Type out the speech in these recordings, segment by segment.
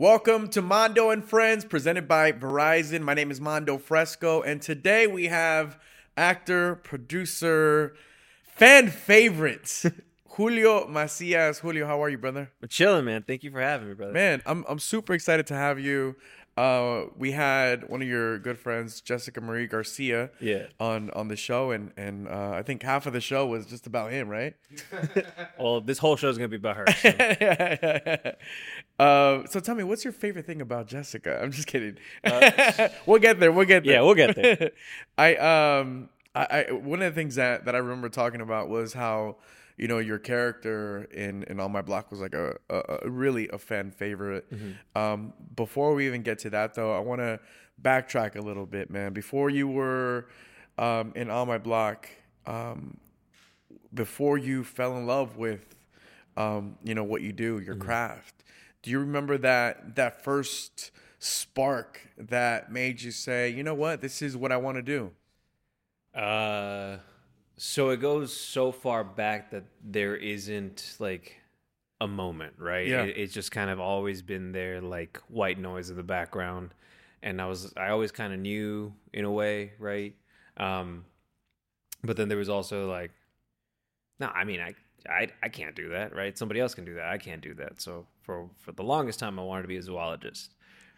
Welcome to Mando and Friends, presented by Verizon. My name is Mando Fresco, and today we have actor, producer, fan favorite Julio Macias. Julio, how are you, brother? We're chilling, man. Thank you for having me, brother. Man, I'm I'm super excited to have you. Uh, we had one of your good friends, Jessica Marie Garcia, Yeah. on on the show, and and uh, I think half of the show was just about him, right? Well, this whole show is gonna be about her. so. uh, so tell me, what's your favorite thing about Jessica? I'm just kidding. we'll get there. We'll get there. Uh, Yeah, we'll get there. I um I, I one of the things that that I remember talking about was how you know your character in in on my block was like a, a, a really a fan favorite. Mm-hmm. Um, before we even get to that though, I want to backtrack a little bit, man. Before you were um, in on my block, um, before you fell in love with um, you know what you do, your craft. Do you remember that that first spark that made you say, you know what, this is what I want to do? Uh, so it goes so far back that there isn't like a moment, right? Yeah. It, it's just kind of always been there, like white noise in the background. And I was, I always kind of knew in a way, right? Um, but then there was also like, no, I mean, I, I, I can't do that, right? Somebody else can do that. I can't do that. So for for the longest time, I wanted to be a zoologist,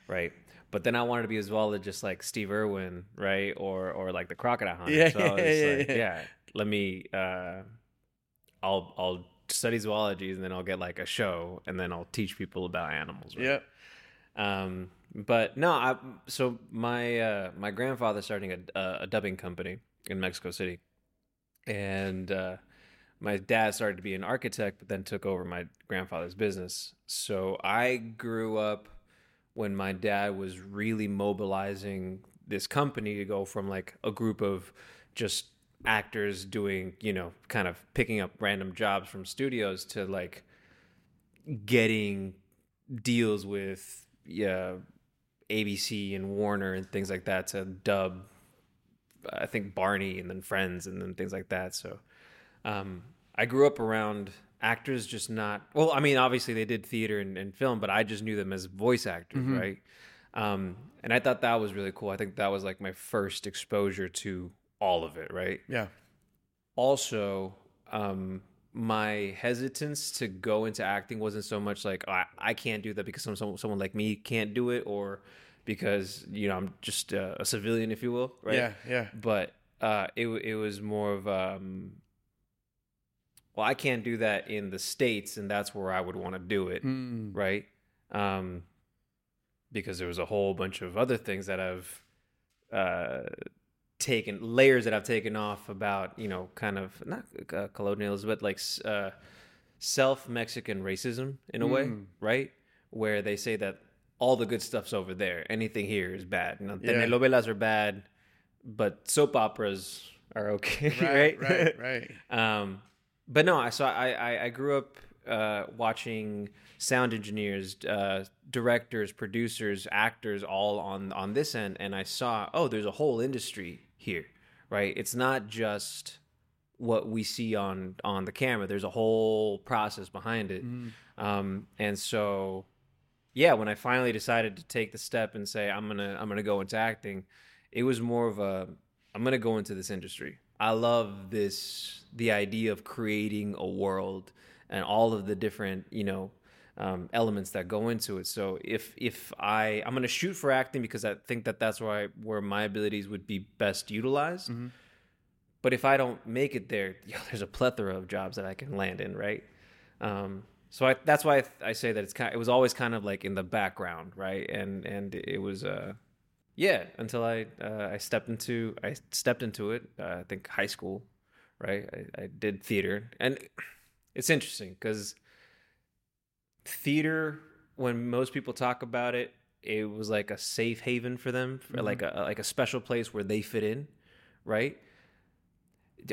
right? But then I wanted to be a zoologist like Steve Irwin, right? Or or like the crocodile hunter. Yeah, so I was yeah, like, yeah. yeah, let me. Uh, I'll I'll study zoology and then I'll get like a show and then I'll teach people about animals. Right? Yep. Um, but no, I so my uh, my grandfather starting a, a dubbing company in Mexico City, and uh, my dad started to be an architect, but then took over my grandfather's business. So I grew up when my dad was really mobilizing this company to go from like a group of just actors doing, you know, kind of picking up random jobs from studios to like getting deals with yeah ABC and Warner and things like that to dub I think Barney and then Friends and then things like that. So um I grew up around actors just not well, I mean obviously they did theater and, and film, but I just knew them as voice actors, right? Um and I thought that was really cool. I think that was like my first exposure to all of it, right? Yeah. also um my hesitance to go into acting wasn't so much like I, I can't do that because some, some someone like me can't do it or because you know I'm just uh, a civilian if you will right Yeah. Yeah. but uh it it was more of um well I can't do that in the states and that's where I would want to do it Mm. right? Um, because there was a whole bunch of other things that I've uh, taken layers that I've taken off about you know kind of not uh, colonialism but like uh, self Mexican racism in a way, Mm. right? Where they say that all the good stuff's over there, anything here is bad. You know, Yeah. telenovelas are bad, but soap operas are okay, Right. right? Right. Right. Um, but no, I saw I I, I grew up uh, watching sound engineers, uh, directors, producers, actors, all on on this end, and I saw oh, there's a whole industry here, right? It's not just what we see on on the camera. There's a whole process behind it, um, and so yeah, when I finally decided to take the step and say I'm gonna I'm gonna go into acting, it was more of a I'm gonna go into this industry. I love this the idea of creating a world and all of the different you know um, elements that go into it. So if if I I'm gonna shoot for acting because I think that that's where I, where my abilities would be best utilized. But if I don't make it there, yo, there's a plethora of jobs that I can land in, right? Um, so I, that's why I, I say that it's kind. It was always kind of like in the background, right? And and it was uh, yeah, until I uh, I stepped into I stepped into it. Uh, I think high school, right? I, I did theater, and it's interesting because theater, when most people talk about it, it was like a safe haven for them, for like a like a special place where they fit in, right?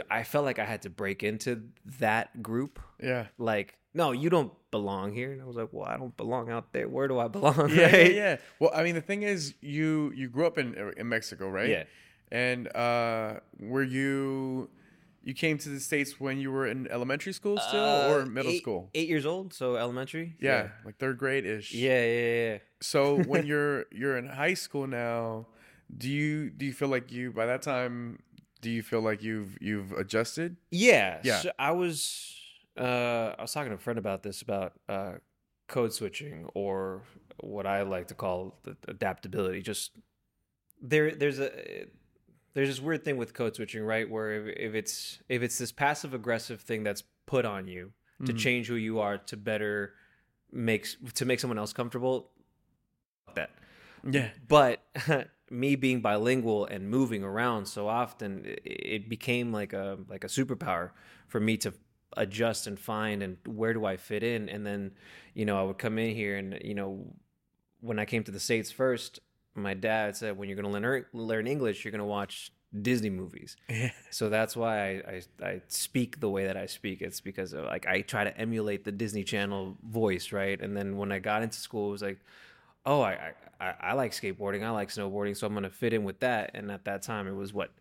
I felt like I had to break into that group. Yeah. Like, no, you don't belong here. And I was like, well, I don't belong out there. Where do I belong? Yeah, yeah, yeah. Well, I mean, the thing is, you you grew up in in Mexico, right? Yeah. And uh, were you You came to the states when you were in elementary school still, Uh, or middle eight- school? Eight years old, so elementary. Yeah, like third grade ish. Yeah, yeah, yeah. So when you're you're in high school now, do you do you feel like you by that time do you feel like you've you've adjusted? Yeah. Yeah. So I was uh I was talking to a friend about this about uh code switching or what I like to call the adaptability. Just there there's a there's this weird thing with code switching, right? Where if, if it's if it's this passive aggressive thing that's put on you to Mhm. change who you are to better makes to make someone else comfortable fuck that Yeah. but me being bilingual and moving around so often it, it became like a like a superpower for me to adjust and find and where do I fit in and then you know I would come in here and you know when I came to the states first my dad said when you're going to learn learn English you're going to watch Disney movies Yeah. so that's why I, I I speak the way that I speak. It's because of, like I try to emulate the Disney Channel voice, right? And then when I got into school, it was like, oh, I I, I like skateboarding, I like snowboarding, so I'm gonna fit in with that. And at that time, it was what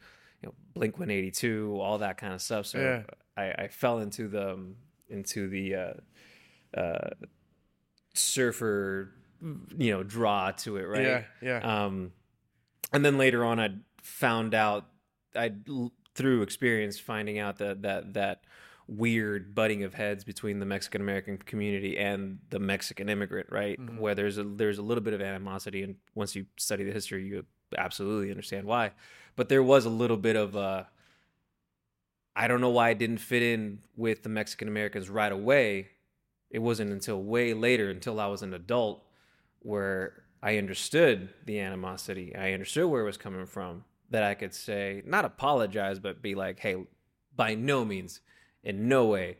you know, Blink 182, all that kind of stuff. So Yeah. I, I fell into the um, into the uh, uh, surfer, you know, draw to it, right? Yeah. Yeah. Um, and then later on, I found out I through experience finding out that that that weird butting of heads between the Mexican American community and the Mexican immigrant, right? Mhm. Where there's a there's a little bit of animosity, and once you study the history, you absolutely understand why. But there was a little bit of uh, I don't know why I didn't fit in with the Mexican Americans right away. It wasn't until way later, until I was an adult, where I understood the animosity. I understood where it was coming from. That I could say, not apologize, but be like, hey, by no means, in no way,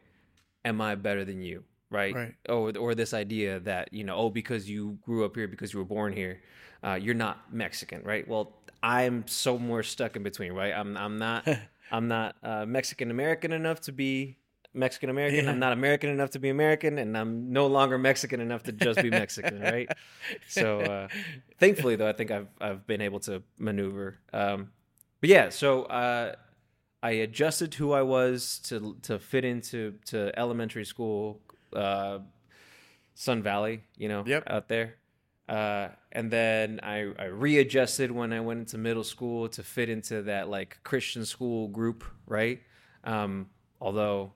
am I better than you, right? Right. Or or this idea that you know, oh, because you grew up here, because you were born here, uh, you're not Mexican, right? Well, I'm somewhere stuck in between, right? I'm I'm not I'm not uh, Mexican American enough to be Mexican American. Yeah. I'm not American enough to be American, and I'm no longer Mexican enough to just be Mexican, right? So, uh, thankfully, though, I think I've I've been able to maneuver. Um, but yeah, so uh, I adjusted who I was to to fit into to elementary school, uh, Sun Valley, you know, Yep. out there. Uh, and then I, I readjusted when I went into middle school to fit into that like Christian school group, right? Um, although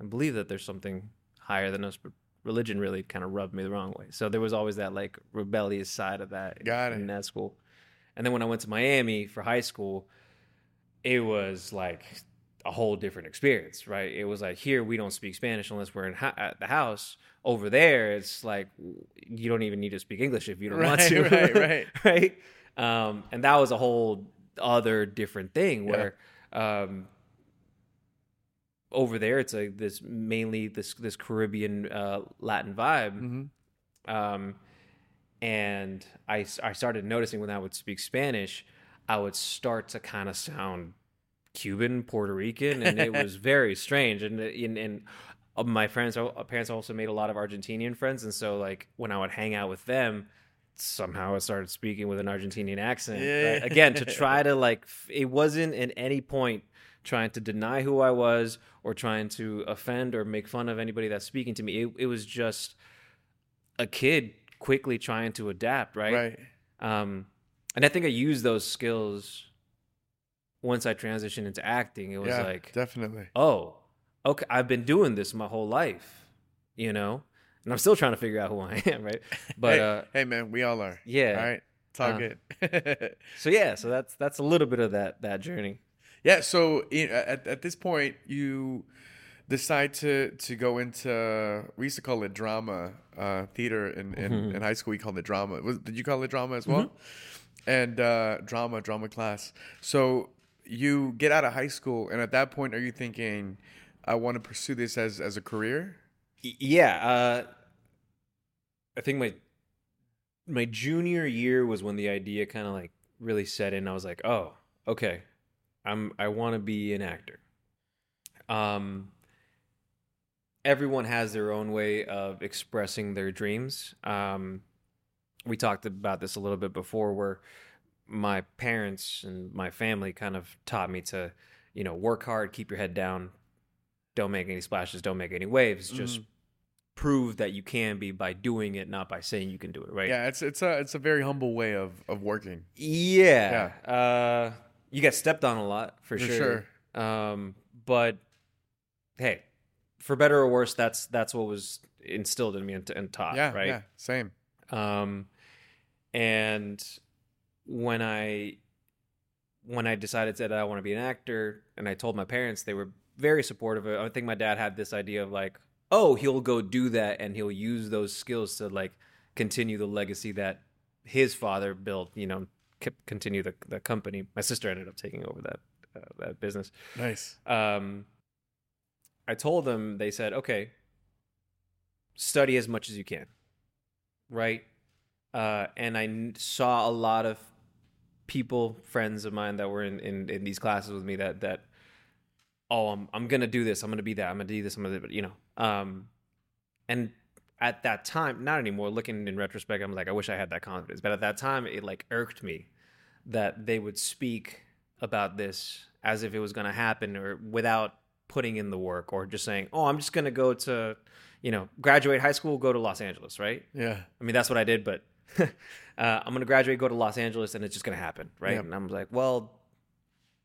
I believe that there's something higher than us, but religion really kind of rubbed me the wrong way. So there was always that like rebellious side of that Got in it. that school. And then when I went to Miami for high school, it was like a whole different experience, right? It was like here we don't speak Spanish unless we're in at the house. Over there, it's like you don't even need to speak English if you don't want to, right, right. right? Um, and that was a whole other different thing where um, over there it's like this mainly this this Caribbean uh, Latin vibe hmm um, and I, I started noticing when I would speak Spanish, I would start to kind of sound Cuban, Puerto Rican, and it was very strange. And and, and uh, my friends, uh, parents also made a lot of Argentinian friends, and so like when I would hang out with them, somehow I started speaking with an Argentinian accent. Yeah. right? Again, to try to like, it wasn't at any point trying to deny who I was or trying to offend or make fun of anybody that's speaking to me. It, it was just a kid quickly trying to adapt, right? Right. Um, and I think I used those skills once I transitioned into acting. It was yeah. like, definitely. oh, okay, I've been doing this my whole life, you know, and I'm still trying to figure out who I am, right? But hey, uh, hey, man, we all are. yeah, All right. It's all Uh, good. so yeah, so that's that's a little bit of that that journey. Yeah. So at at this point, you decide to to go into we used to call it drama uh, theater in, in, Mhm. in high school. We called it drama. Was, did you call it drama as well? Mm-hmm. And uh, drama, drama class. So you get out of high school, and at that point, are you thinking, I want to pursue this as as a career? Yeah uh i think my my junior year was when the idea kind of like really set in i was like oh okay i'm i want to be an actor um everyone has their own way of expressing their dreams um we talked about this a little bit before where my parents and my family kind of taught me to you know, work hard, keep your head down, don't make any splashes, don't make any waves. Just prove that you can be by doing it, not by saying you can do it. Right? Yeah, it's it's a it's a very humble way of of working. Yeah. Uh, you get stepped on a lot for, For sure. Um, but hey, for better or worse, that's that's what was instilled in me and, and taught. yeah, Right. yeah, same. Um, and when I when I decided that I want to be an actor, and I told my parents, they were very supportive. I think my dad had this idea of like, oh, he'll go do that, and he'll use those skills to like continue the legacy that his father built. You know, continue the the company. My sister ended up taking over that uh, that business Nice. um, I told them, they said, okay, study as much as you can, right? Uh, and I n- saw a lot of people, friends of mine that were in, in, in these classes with me that, that, oh, I'm, I'm going to do this. I'm going to be that. I'm going to do this. I'm to, do, you know, um, and at that time, not anymore, looking in retrospect, I'm like, I wish I had that confidence. But at that time, it like irked me that they would speak about this as if it was going to happen or without putting in the work or just saying, "Oh, I'm just going to go to, you know, graduate high school, go to Los Angeles," right? Yeah. I mean, that's what I did, but uh, I'm going to graduate, go to Los Angeles, and it's just going to happen, right? Yep. And I'm like, well,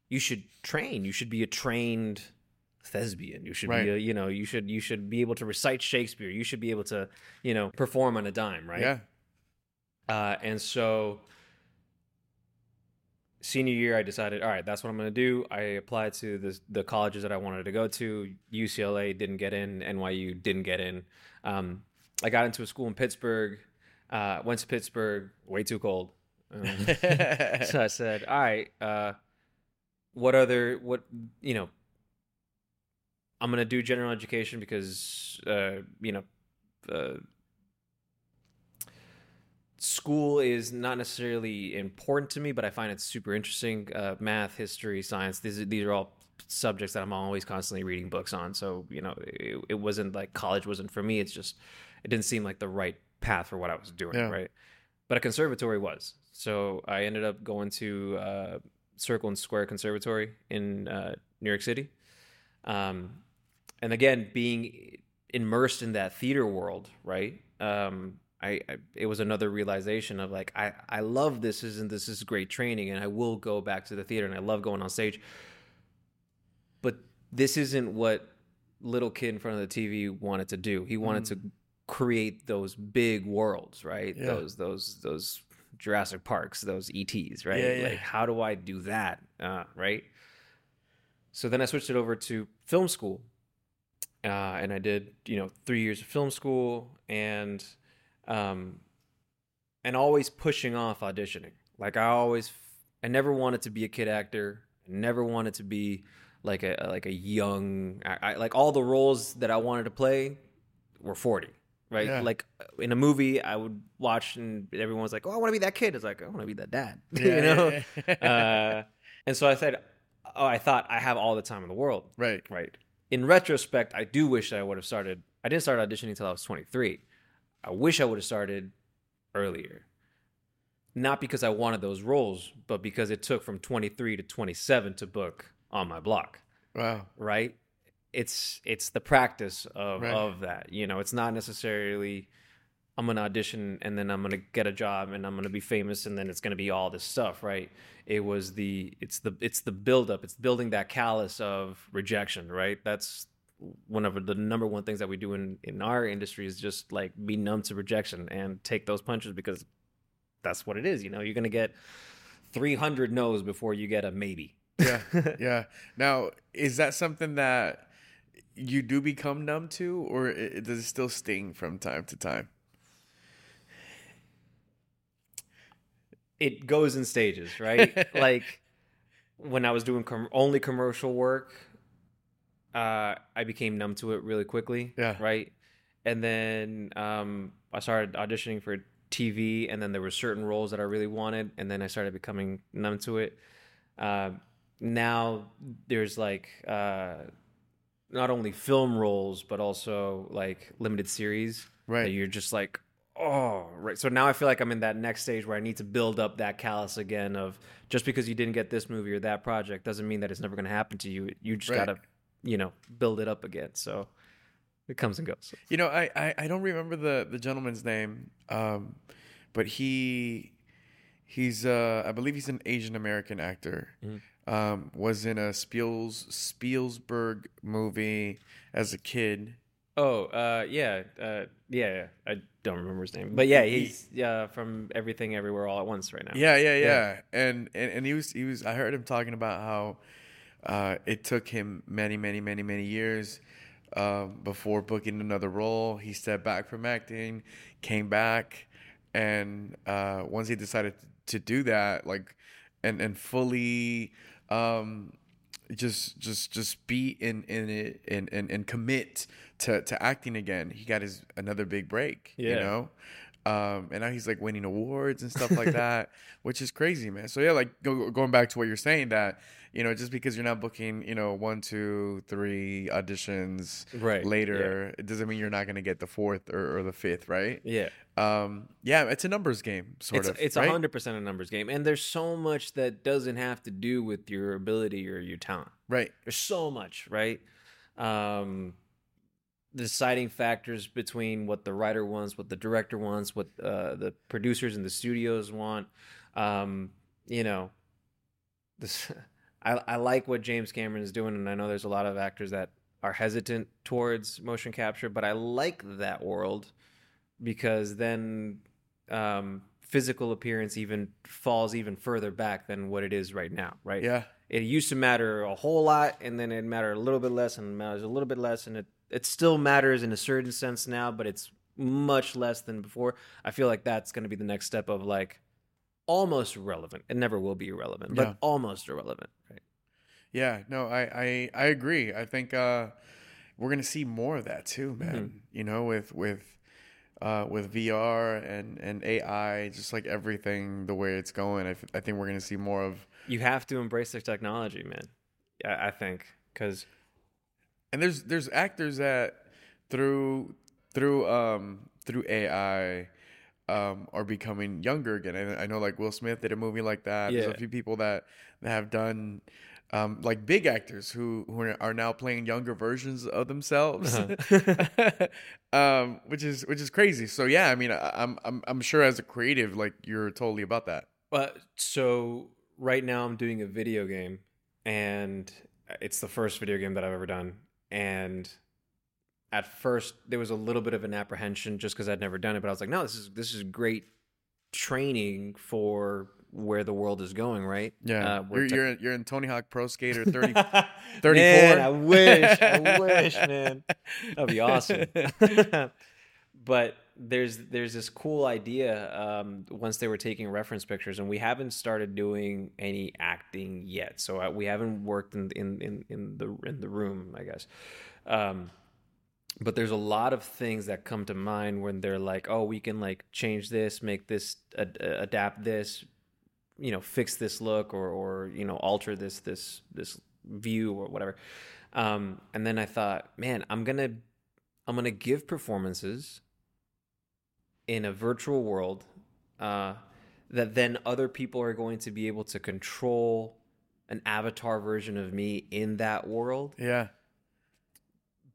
you should train. You should be a trained thespian. You should Right. be, a, you know, you should you should be able to recite Shakespeare. You should be able to, you know, perform on a dime, right? Yeah. Uh, and so senior year, I decided, all right, that's what I'm going to do. I applied to the the colleges that I wanted to go to. UCLA didn't get in. NYU didn't get in. Um, I got into a school in Pittsburgh. Uh, went to Pittsburgh, way too cold. Um, so I said, all right, uh, what other what you know? I'm gonna do general education because uh, you know. Uh, school is not necessarily important to me, but I find it super interesting. Uh, math, history, science. These are, these are all subjects that I'm always constantly reading books on. So you know, it, it wasn't like college wasn't for me. It's just it didn't seem like the right path for what I was doing. Yeah. Right, but a conservatory was. So I ended up going to uh, Circle and Square Conservatory in uh, New York City. Um, and again, being immersed in that theater world, right? Um, I, I it was another realization of like I I love this isn't this is great training and I will go back to the theater and I love going on stage. But this isn't what little kid in front of the TV wanted to do. He wanted to create those big worlds, right? Yeah. Those those those Jurassic Parks, those ETs, right? Yeah, yeah. Like how do I do that? Uh, right? So then I switched it over to film school. Uh, and I did, you know, three years of film school and um and always pushing off auditioning. Like I always I never wanted to be a kid actor. I never wanted to be like a like a young I, I like all the roles that I wanted to play were 40. Right? Yeah. Like in a movie I would watch and everyone was like, "Oh, I want to be that kid." It's like, "I want to be that dad." you know? yeah, yeah. uh, and so I said, "Oh, I thought I have all the time in the world." right. Right. In retrospect, I do wish that I would have started. I didn't start auditioning until I was 23. I wish I would have started earlier. Not because I wanted those roles, but because it took from 23 to 27 to book on my block, Wow. right? It's it's the practice of Right. of that. You know, it's not necessarily I'm gonna audition and then I'm gonna get a job and I'm gonna be famous and then it's gonna be all this stuff, right? It was the it's the it's the buildup. It's building that callus of rejection, right? That's one of the number one things that we do in in our industry is just like be numb to rejection and take those punches because that's what it is. You know, you're gonna get 300 no's before you get a maybe. Yeah. yeah. Now, is that something that you do become numb to, or does it still sting from time to time? It goes in stages, right? like when I was doing com- only commercial work, uh, I became numb to it really quickly. Yeah. Right. And then um, I started auditioning for TV, and then there were certain roles that I really wanted, and then I started becoming numb to it. Uh, now there's like uh, not only film roles, but also like limited series. Right. That you're just like, oh, right. So now I feel like I'm in that next stage where I need to build up that callus again of just because you didn't get this movie or that project doesn't mean that it's never going to happen to you. You just Right. got to, you know, build it up again. So it comes and goes. You know, I, I, I don't remember the, the gentleman's name, um, but he he's uh, I believe he's an Asian American actor. Um, was in a Spiels Spielberg movie as a kid. Oh, uh, yeah, uh, yeah, yeah. I don't remember his name, but yeah, he's uh, from Everything Everywhere All at Once right now. Yeah, yeah, yeah. Yeah. And, and and he was he was I heard him talking about how uh, it took him many, many, many, many years um, before booking another role. He stepped back from acting, came back, and uh, once he decided to do that, like and and fully um, just just just be in in it and and, and commit to, to acting again, he got his another big break. You know? Um, and now he's like winning awards and stuff like that, which is crazy, man. So yeah, like go, going back to what you're saying that you know just because you're not booking you know one, two, three auditions Right, later, it doesn't mean you're not going to get the fourth or, or the fifth, right? Yeah. Um, yeah, it's a numbers game, sort it's of. it's right? hundred percent a numbers game, and there's so much that doesn't have to do with your ability or your talent. right. There's so much, right? Um, the deciding factors between what the writer wants, what the director wants, what uh, the producers and the studios want. Um, you know, this. I, I like what James Cameron is doing, and I know there's a lot of actors that are hesitant towards motion capture, but I like that world because then um, physical appearance even falls even further back than what it is right now, right? Yeah. it used to matter a whole lot and then it mattered a little bit less and it matters a little bit less and it, it still matters in a certain sense now but it's much less than before i feel like that's going to be the next step of like almost irrelevant it never will be irrelevant but Yeah. almost irrelevant right Yeah, no, I, I, I agree. I think uh, we're gonna see more of that too, man. Mm-hmm. You know, with with uh, with VR and, and AI, just like everything the way it's going, I, f- I think we're gonna see more of. you have to embrace the technology man i, I think because And there's there's actors that through through um through AI um are becoming younger again. And I know like Will Smith did a movie like that. Yeah. There's a few people that, that have done um, like big actors who who are- now playing younger versions of themselves, Uh-huh. um, which is which is crazy. So yeah, I mean, I, I'm I'm I'm sure as a creative, like you're totally about that. Uh, so right now I'm doing a video game, and it's the first video game that I've ever done. And at first there was a little bit of an apprehension just because I'd never done it, but I was like, no, this is this is great training for where the world is going. Right? Yeah, Uh, you're, tech- you're you're in Tony Hawk Pro Skater 30, 34. Man, I wish, I wish, man, that'd be awesome. but there's there's this cool idea. Um, once they were taking reference pictures, and we haven't started doing any acting yet, so uh, we haven't worked in in in, in the in the room, I guess. Um, but there's a lot of things that come to mind when they're like, oh, we can like change this, make this, ad- adapt this, you know, fix this look or or you know, alter this this this view or whatever. Um, and then I thought, man, I'm gonna I'm gonna give performances in a virtual world uh, that then other people are going to be able to control an avatar version of me in that world. Yeah,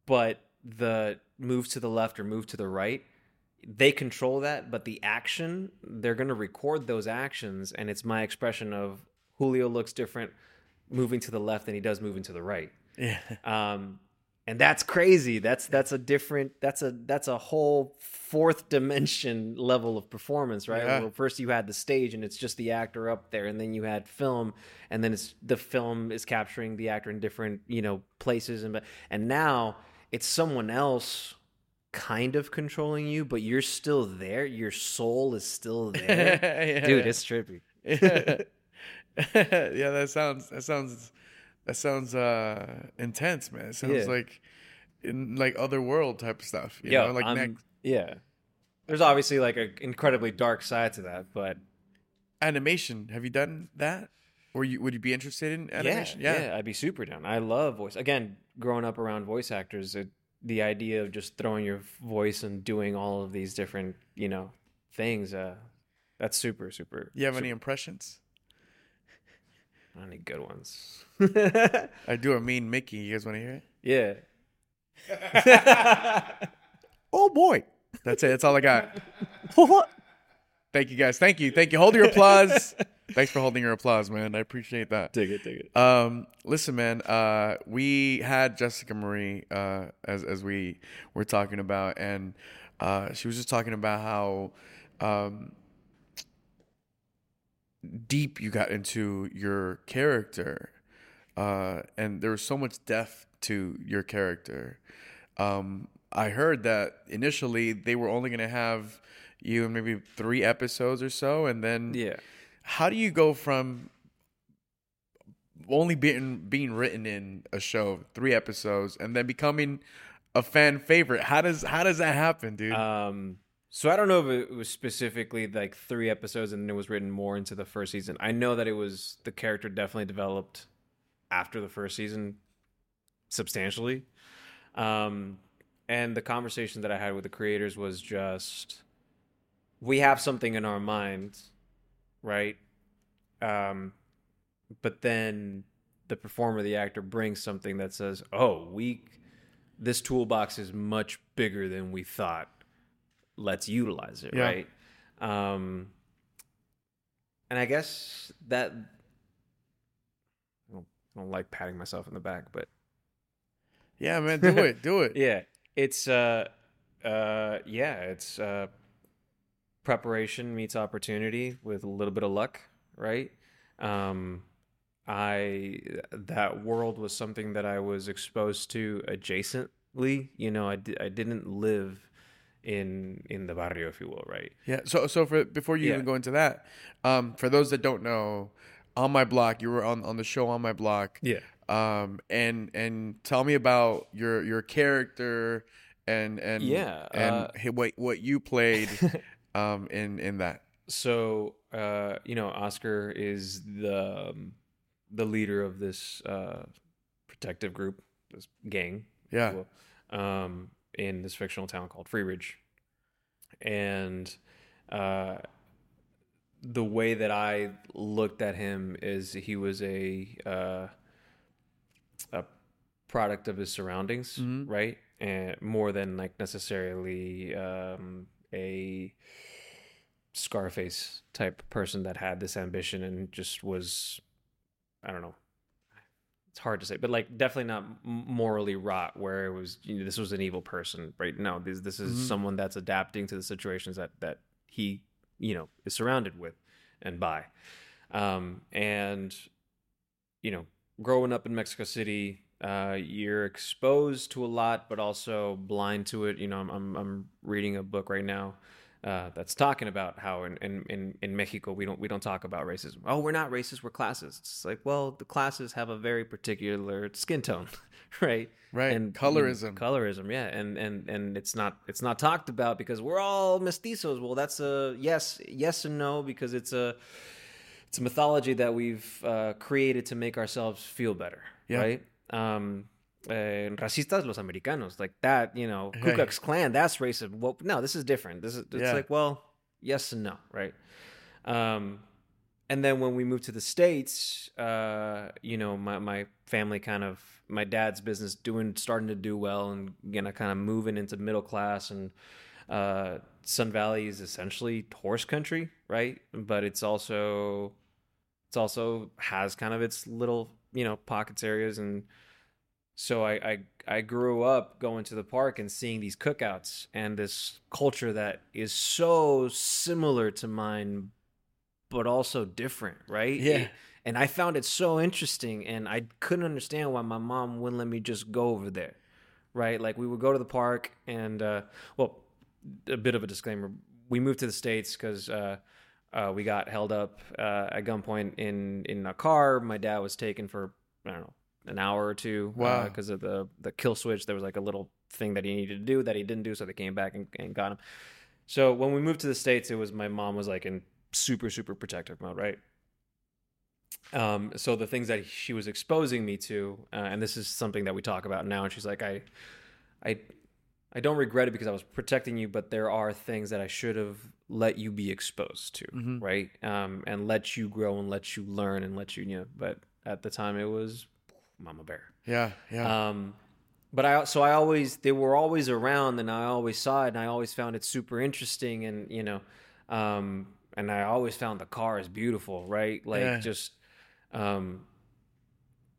but the move to the left or move to the right they control that but the action they're going to record those actions and it's my expression of julio looks different moving to the left than he does moving to the right. Yeah, um and that's crazy. That's that's a different that's a that's a whole fourth dimension level of performance right? Yeah. well first you had the stage and it's just the actor up there and then you had film and then it's the film is capturing the actor in different you know places and and now it's someone else kind of controlling you but you're still there. Your soul is still there. Yeah. dude it's trippy. Yeah, yeah, that sounds that sounds that sounds uh intense, man. It sounds Yeah. like in like other world type of stuff. You Yo, know, like I'm- next yeah there's obviously like an incredibly dark side to that but animation. Have you done that? Or you would you be interested in animation? Yeah, yeah, I'd be super down. I love voice. Again, growing up around voice actors, it the idea of just throwing your voice and doing all of these different you know things uh that's super super You have any impressions? Any good ones I do a mean Mickey. You guys want to hear it? yeah Oh boy. That's it. That's all I got. Thank you guys. Thank you. Thank you. Hold your applause. Thanks for holding your applause, man. I appreciate that. dig it dig it Um, listen, man. Uh, we had Jessica Marie uh, as as we were talking about, and uh, she was just talking about how um, deep you got into your character, uh, and there was so much depth to your character. Um, I heard that initially they were only going to have you in maybe three episodes or so, and then yeah. how do you go from only being being written in a show three episodes and then becoming a fan favorite? How does how does that happen dude? Um, so I don't know if it was specifically like three episodes and it was written more into the first season. I know that it was the character definitely developed after the first season substantially. Um, and the conversation that I had with the creators was just we have something in our minds, right? Um, but then the performer, the actor, brings something that says, "Oh, we this toolbox is much bigger than we thought. Let's utilize it, Yeah. right?" Um, and I guess that I don't, I don't like patting myself in the back, but yeah man do it do it yeah, it's uh, uh, yeah, it's uh, preparation meets opportunity with a little bit of luck, right? Um, I that world was something that I was exposed to adjacently. You know, I di- I didn't live in in the barrio, if you will, right? yeah so so for before you Yeah. even go into that um for those that don't know on my block you were on on the show on my block Yeah. um and and tell me about your your character and and Yeah, and uh, what what you played um in in that so uh, you know, Oscar is the um, the leader of this uh, protective group, this gang, yeah um, in this fictional town called Freeridge. And uh, the way that I looked at him is he was a uh, a product of his surroundings, Mhm. right? And more than like necessarily um, a Scarface type person that had this ambition and just was, I don't know, it's hard to say, but like definitely not morally rot where it was you know this was an evil person, right? No, this this is Mhm. someone that's adapting to the situations that that he you know is surrounded with and by, um, and you know growing up in Mexico City. Uh, you're exposed to a lot, but also blind to it. You know, I'm I'm, I'm reading a book right now uh, that's talking about how in, in, in, Mexico we don't we don't talk about racism. Oh, we're not racist. We're classist. It's like well, the classes have a very particular skin tone, right? right And colorism colorism, yeah, and and and it's not it's not talked about because we're all mestizos. Well, that's a yes, yes and no because it's a it's a mythology that we've uh, created to make ourselves feel better, Yeah. right? Um, uh, racistas los americanos like that, you know, Ku Klux Klan, that's racist. Well, no, this is different. This is it's Yeah. like well, yes and no, right? Um, and then when we moved to the states, uh, you know, my my family kind of my dad's business doing starting to do well and you know kind of moving into middle class and uh, Sun Valley is essentially horse country, right? But it's also it's also has kind of its little you know pockets areas and so I, I I grew up going to the park and seeing these cookouts and this culture that is so similar to mine but also different, right? Yeah. And I found it so interesting and I couldn't understand why my mom wouldn't let me just go over there. Right? Like we would go to the park and uh well, a bit of a disclaimer. We moved to the states cuz uh uh, we got held up uh, at gunpoint in in a car. My dad was taken for I don't know an hour or two Wow. because of the the kill switch. There was like a little thing that he needed to do that he didn't do, so they came back and, and got him. So when we moved to the states, it was my mom was like in super super protective mode, right? Um, so the things that she was exposing me to, uh, and this is something that we talk about now, and she's like, I, I I don't regret it because I was protecting you, but there are things that I should have let you be exposed to, Mhm. right? Um, and let you grow and let you learn and let you, you know. But at the time, it was Mama Bear. Yeah, yeah. Um, but I so I always they were always around, and I always saw it, and I always found it super interesting, and you know, um, and I always found the cars beautiful, right? Like Yeah. just, um,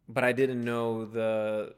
but I didn't know the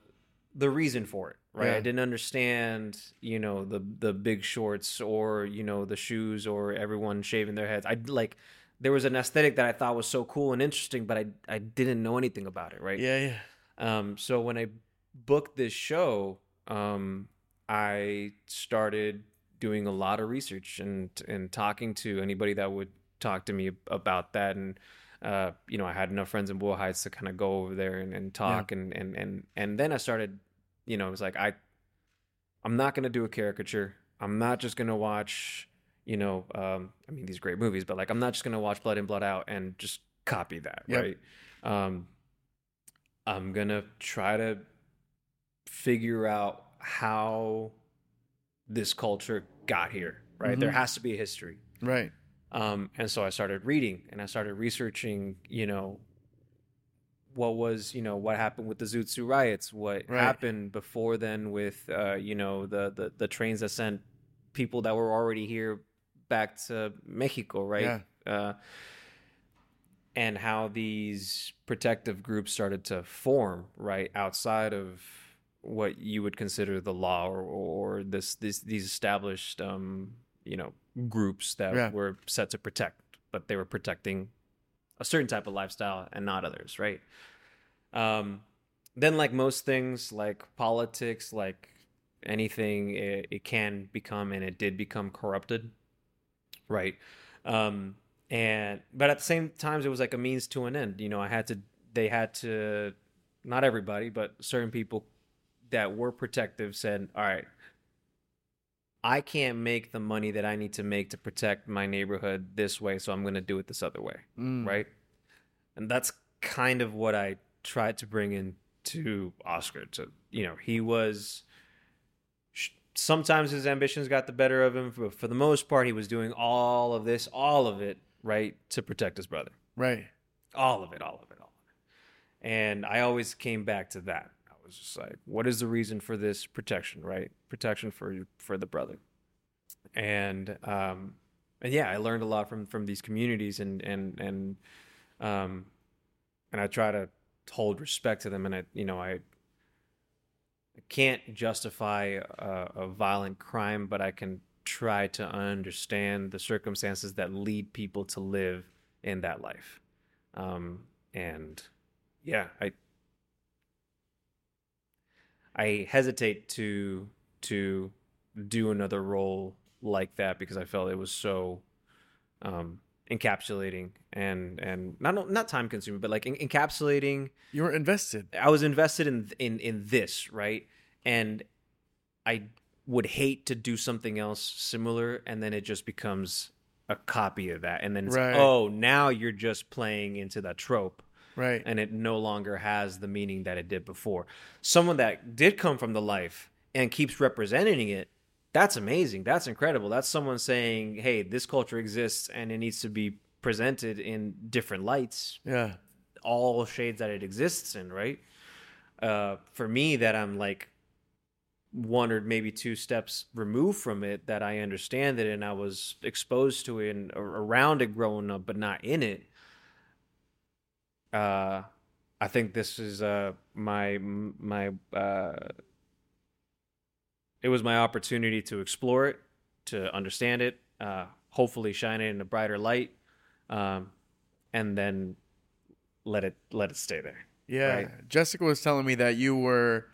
the reason for it, right? Yeah. I didn't understand, you know, the the big shorts or you know the shoes or everyone shaving their heads. I like there was an aesthetic that I thought was so cool and interesting, but I I didn't know anything about it, right? yeah, yeah. Um, so when I booked this show, um, I started doing a lot of research and and talking to anybody that would talk to me about that. And uh, you know, I had enough friends in Boyle Heights to kind of go over there and, and talk. And, and and and then I started, you know, it was like I, I'm not gonna do a caricature. I'm not just gonna watch. You know, um, I mean, these great movies, but like, I'm not just gonna watch Blood In Blood Out and just copy that, Yep. right? Um, I'm gonna try to figure out how this culture got here, right? There Mhm. has to be a history. Right. Um, and so I started reading and I started researching, you know, what was, you know, what happened with the Zoot Suit riots, what Right. happened before then with, uh, you know, the, the, the trains that sent people that were already here back to Mexico, right? Yeah. Uh, and how these protective groups started to form, right, outside of what you would consider the law or, or this, this these established um, you know groups that Yeah. were set to protect, but they were protecting a certain type of lifestyle and not others, right? Um, then, like most things, like politics, like anything, it, it can become and it did become corrupted, right? Um, and but at the same times, it was like a means to an end. You know, I had to. They had to. Not everybody, but certain people that were protective said, "All right, I can't make the money that I need to make to protect my neighborhood this way, so I'm going to do it this other way." Mm. right? And that's kind of what I tried to bring in to Oscar. To you know, he was sometimes his ambitions got the better of him, but for the most part, he was doing all of this, all of it, right, to protect his brother. Right. All of it, all of it, all of it. And I always came back to that. I was just like, what is the reason for this protection, right? Protection for for the brother. And um and yeah, I learned a lot from from these communities and and and um and I try to hold respect to them and I you know, I I can't justify a, a violent crime, but I can try to understand the circumstances that lead people to live in that life. Um, and yeah, I I hesitate to to do another role like that because I felt it was so um, encapsulating and and not not time consuming, but like en- encapsulating You were invested. I was invested in in in this, right? And I would hate to do something else similar and then it just becomes a copy of that and then it's Right. oh, now you're just playing into that trope Right. and it no longer has the meaning that it did before. Someone that did come from the life and keeps representing it, that's amazing. That's incredible. That's someone saying, "Hey, this culture exists and it needs to be presented in different lights yeah. all shades that it exists in, right? Uh, for me, that I'm like one or maybe two steps removed from it, that I understand it and I was exposed to it and around it growing up, but not in it. Uh, I think this is uh my my uh, it was my opportunity to explore it, to understand it, uh, hopefully shine it in a brighter light, um, and then let it let it stay there. Yeah. Right. Jessica was telling me that you were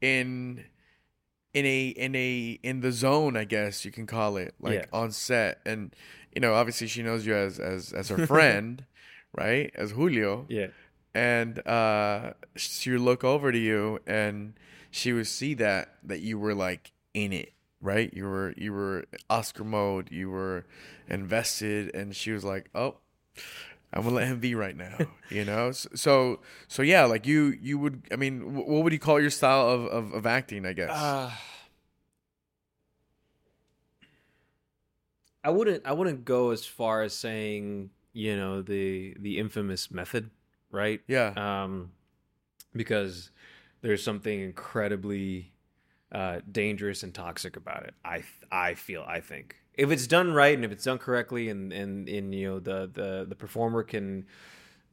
in in a in a in the zone, I guess you can call it, like Yeah. on set. And you know, obviously she knows you as as as her friend, right? As Julio. Yeah. And uh she would look over to you and she would see that that you were like in it, right? You were you were Oscar mode, you were invested and she was like, "Oh, I'm gonna let him be right now. You know, so so yeah, like you you would. I mean, what would you call your style of of, of acting? I guess. Uh, I wouldn't. I wouldn't go as far as saying you know the the infamous method, right? Yeah. Um, because there's something incredibly uh, dangerous and toxic about it. I I feel. I think if it's done right and if it's done correctly and and, and you know the the the performer can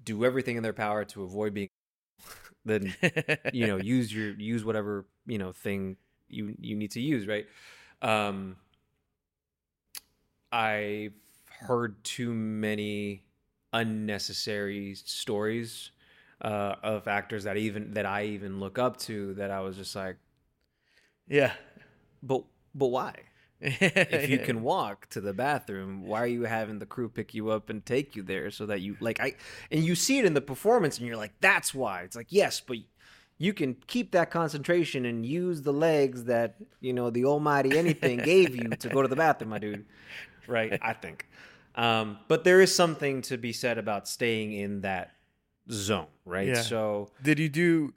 do everything in their power to avoid being then you know use your use whatever you know thing you you need to use right um i've heard too many unnecessary stories uh of actors that even that i even look up to that i was just like yeah. but but why if you can walk to the bathroom why are you having the crew pick you up and take you there so that you like i and you see it in the performance and you're like that's why it's like yes but you can keep that concentration and use the legs that you know the almighty anything gave you to go to the bathroom my dude right i think um, but there is something to be said about staying in that zone right Yeah. so Did you do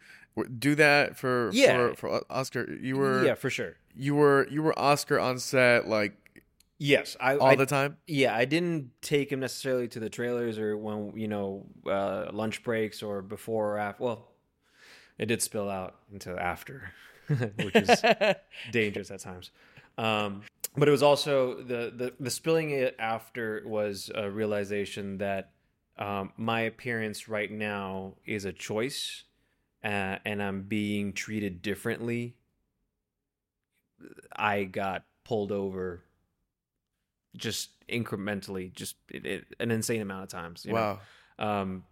do that for Yeah. for, for Oscar? You were yeah for sure you were you were Oscar on set like yes i all I, the time. Yeah, I didn't take him necessarily to the trailers or when you know uh, lunch breaks or before or after. Well, it did spill out into after, which is dangerous at times. Um, but it was also the, the the spilling it after was a realization that um, my appearance right now is a choice, uh, and I'm being treated differently. I got pulled over just incrementally, just it, it, an insane amount of times. you know? Wow. um,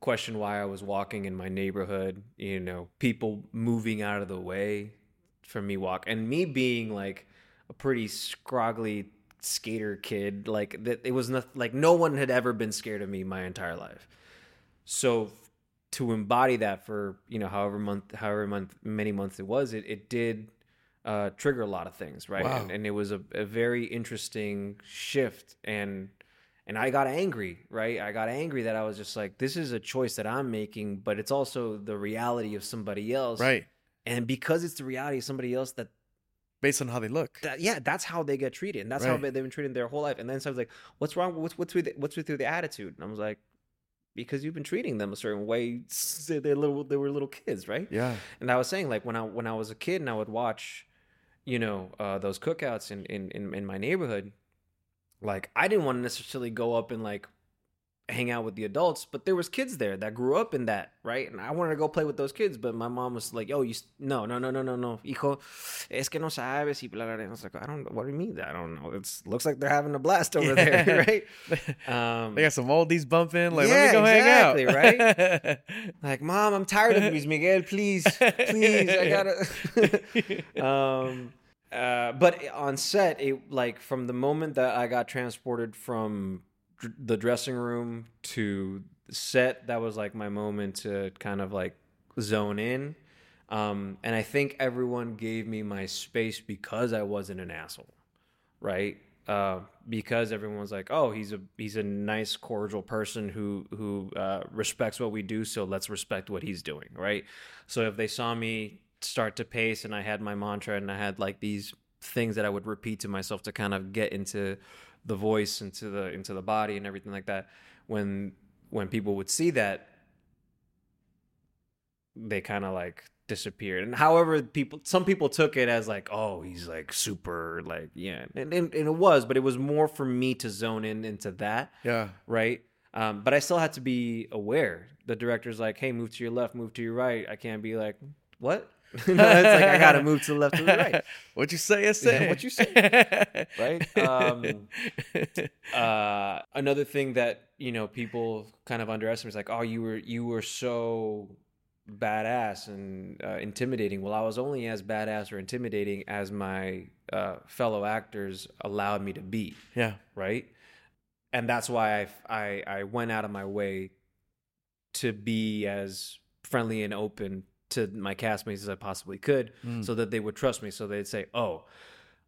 question why I was walking in my neighborhood, you know, people moving out of the way for me walk and me being like a pretty scroggly skater kid, like that it was not like no one had ever been scared of me my entire life. So to embody that for, you know, however month however month many months it was, it, it did uh, trigger a lot of things, right? Wow. And, and it was a, a very interesting shift and and I got angry, right? I got angry that I was just like, this is a choice that I'm making, but it's also the reality of somebody else, Right. And because it's the reality of somebody else, that, Based on how they look. that yeah, that's how they get treated, and that's how they've been treated their whole life. And then I was like, "What's wrong? What's what's with what's with the attitude?" And I was like, "Because you've been treating them a certain way. They're little, they were little kids, right?" Yeah. And I was saying, like when I when I was a kid and I would watch, you know, uh, those cookouts in, in in in my neighborhood, like I didn't want to necessarily go up and like hang out with the adults, but there was kids there that grew up in that, right? And I wanted to go play with those kids, but my mom was like, "Oh, you no, no, no, no, no, no, hijo, es que no sabes." Y blah, blah, blah. I was like, "I don't. Know, what do you mean? I don't know. It looks like they're having a blast over Yeah. there, right?" Um, They got some oldies bumping. Like, Yeah, let me go exactly, hang out. Right like, mom, I'm tired of Luis Miguel. Please, please, I gotta. um, uh, but on set, it like from the moment that I got transported from dr- the dressing room to set, that was like my moment to kind of like zone in. Um, and I think everyone gave me my space because I wasn't an asshole, right? Uh, because everyone was like, "Oh, he's a he's a nice, cordial person who who uh, respects what we do, so let's respect what he's doing, right?" So if they saw me start to pace and I had my mantra and I had like these things that I would repeat to myself to kind of get into the voice, into the into the body, and everything like that, when when people would see that, they kind of like disappeared. And however, people some people took it as like, oh, he's like super like yeah, and, and, and it was, but it was more for me to zone in into that, yeah. right? Um, but I still had to be aware. The director's like, hey, move to your left, move to your right. I can't be like, what? it's like I gotta move to the left or the right. what you say, I say. what you say. Right? Um, uh, another thing that you know people kind of underestimate is like, oh, you were you were so badass and uh, intimidating. Well, I was only as badass or intimidating as my uh, fellow actors allowed me to be. yeah. Right, and that's why I I, I went out of my way to be as friendly and open to my castmates as I possibly could Mm. so that they would trust me. So they'd say, "Oh,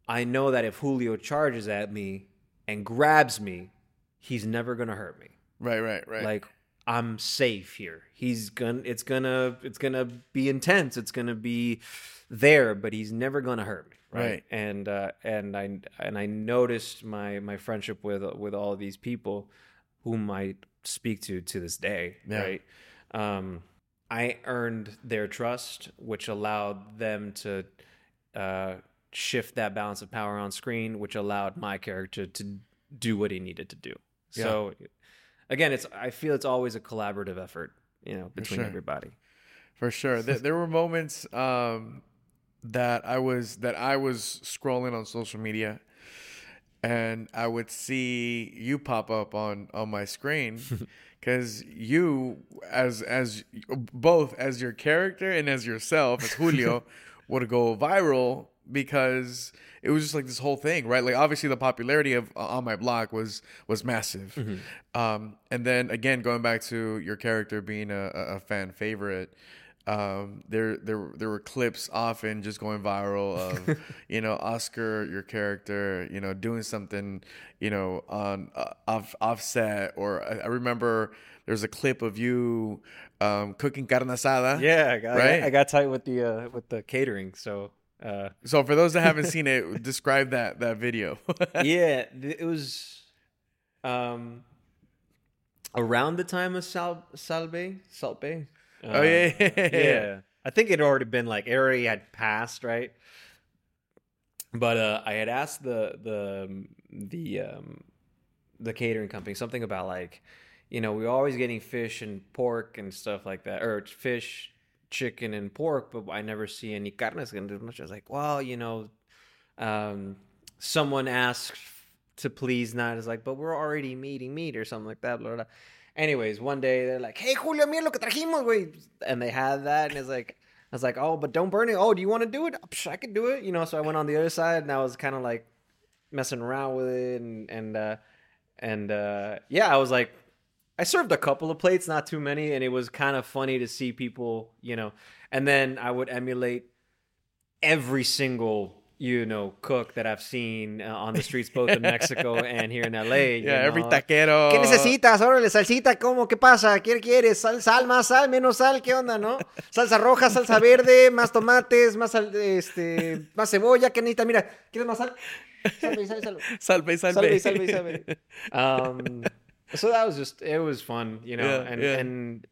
I know that if Julio charges at me and grabs me, he's never gonna hurt me. Right, right, right. Like I'm safe here. He's gonna. It's gonna. It's gonna be intense. It's gonna be there, but he's never gonna hurt me. Right. And uh, and I and I noticed my my friendship with with all of these people, whom I speak to to this day. Yeah. Right. Um, I earned their trust, which allowed them to uh, shift that balance of power on screen, which allowed my character to do what he needed to do. Yeah. So, again, it's I feel it's always a collaborative effort, you know, between sure. everybody. For sure. there, there were moments um, that I was that I was scrolling on social media and I would see you pop up on on my screen cuz you as as both as your character and as yourself as Julio would go viral because it was just like this whole thing, right? Like obviously the popularity of uh, on my block was was massive, um, and then again going back to your character being a a fan favorite, um, there there there were clips often just going viral of you know Oscar your character you know doing something you know on uh, off offset or I, I remember there's a clip of you um, cooking carne asada. Yeah, I got, Right? I got tight with the uh, with the catering. So uh, So for those that haven't seen it, describe that that video. yeah, it was um, around the time of Sal Salve Salpe. Oh, yeah, yeah, yeah. I think it had already been like already had passed, right? But uh, I had asked the the the um, the catering company something about like, you know, we're always getting fish and pork and stuff like that, or fish, chicken and pork, but I never see any carnes. And I was like, well, you know, um, someone asked to please not. It's like, but we're already eating meat or something like that. Blah, blah, blah. Anyways, one day they're like, hey, Julio, mira lo que trajimos, güey. And they had that, and it's like, I was like, oh, but don't burn it. Oh, do you want to do it? Psh, I could do it. You know, so I went on the other side, and I was kind of like messing around with it, and and uh, and uh, yeah, I was like, I served a couple of plates, not too many, and it was kind of funny to see people, you know. And then I would emulate every single you know cook that I've seen uh, on the streets both in Mexico and here in LA. you yeah, every know. taquero. ¿Qué necesitas? Órale, salsita, ¿cómo? ¿Qué pasa? ¿Qué quieres? ¿Sal, sal, más sal, menos sal? ¿Qué onda, no? Salsa roja, salsa verde, más tomates, más sal- este, más cebolla. ¿Qué necesitas? Mira, ¿quieres más sal? Salve, salve, salve. Salve, salve. Salve, salve, salve. Um, so that was just, it was fun, you know, Yeah, and, yeah. and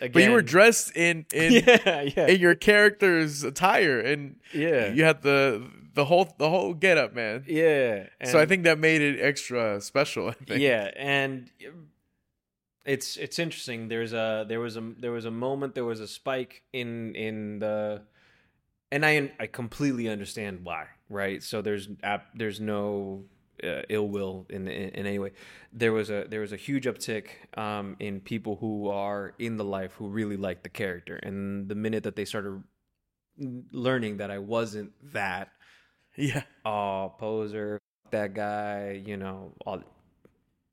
again. But you were dressed in in, yeah, yeah. in your character's attire, and Yeah. you had the the whole the whole get up, man. yeah. so I think that made it extra special. I think. yeah and it's it's interesting there's a there was a there was a moment there was a spike in in the and i i completely understand why right so there's there's no uh, ill will in, in in any way there was a there was a huge uptick um in people who are in the life who really like the character and the minute that they started learning that i wasn't that yeah, oh poser that guy you know all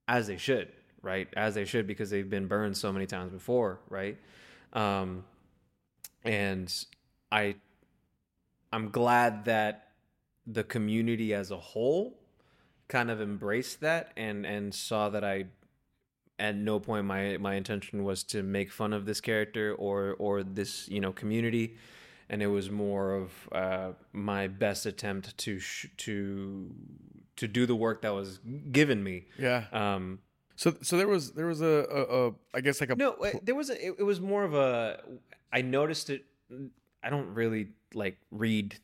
as they should right? As they should because they've been burned so many times before right? Um and i i'm glad that the community as a whole kind of embraced that and and saw that i at no point my my intention was to make fun of this character or or this you know community and it was more of uh, my best attempt to sh- to to do the work that was given me. yeah. Um, So so there was there was a, a, a I guess like a no, uh, there was a, it, it was more of a. I noticed it. I don't really like read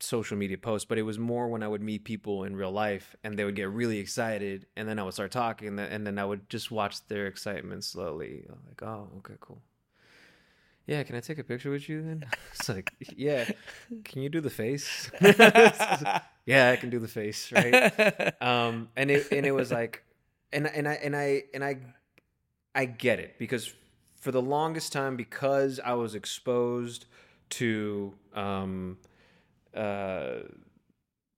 social media posts, but it was more when I would meet people in real life and they would get really excited, and then I would start talking, and then, and then I would just watch their excitement slowly. Like, oh, okay, cool. Yeah, can I take a picture with you then? It's like, yeah. Can you do the face? yeah, I can do the face, right? um and it and it was like and and I and I and I I get it because for the longest time because I was exposed to um uh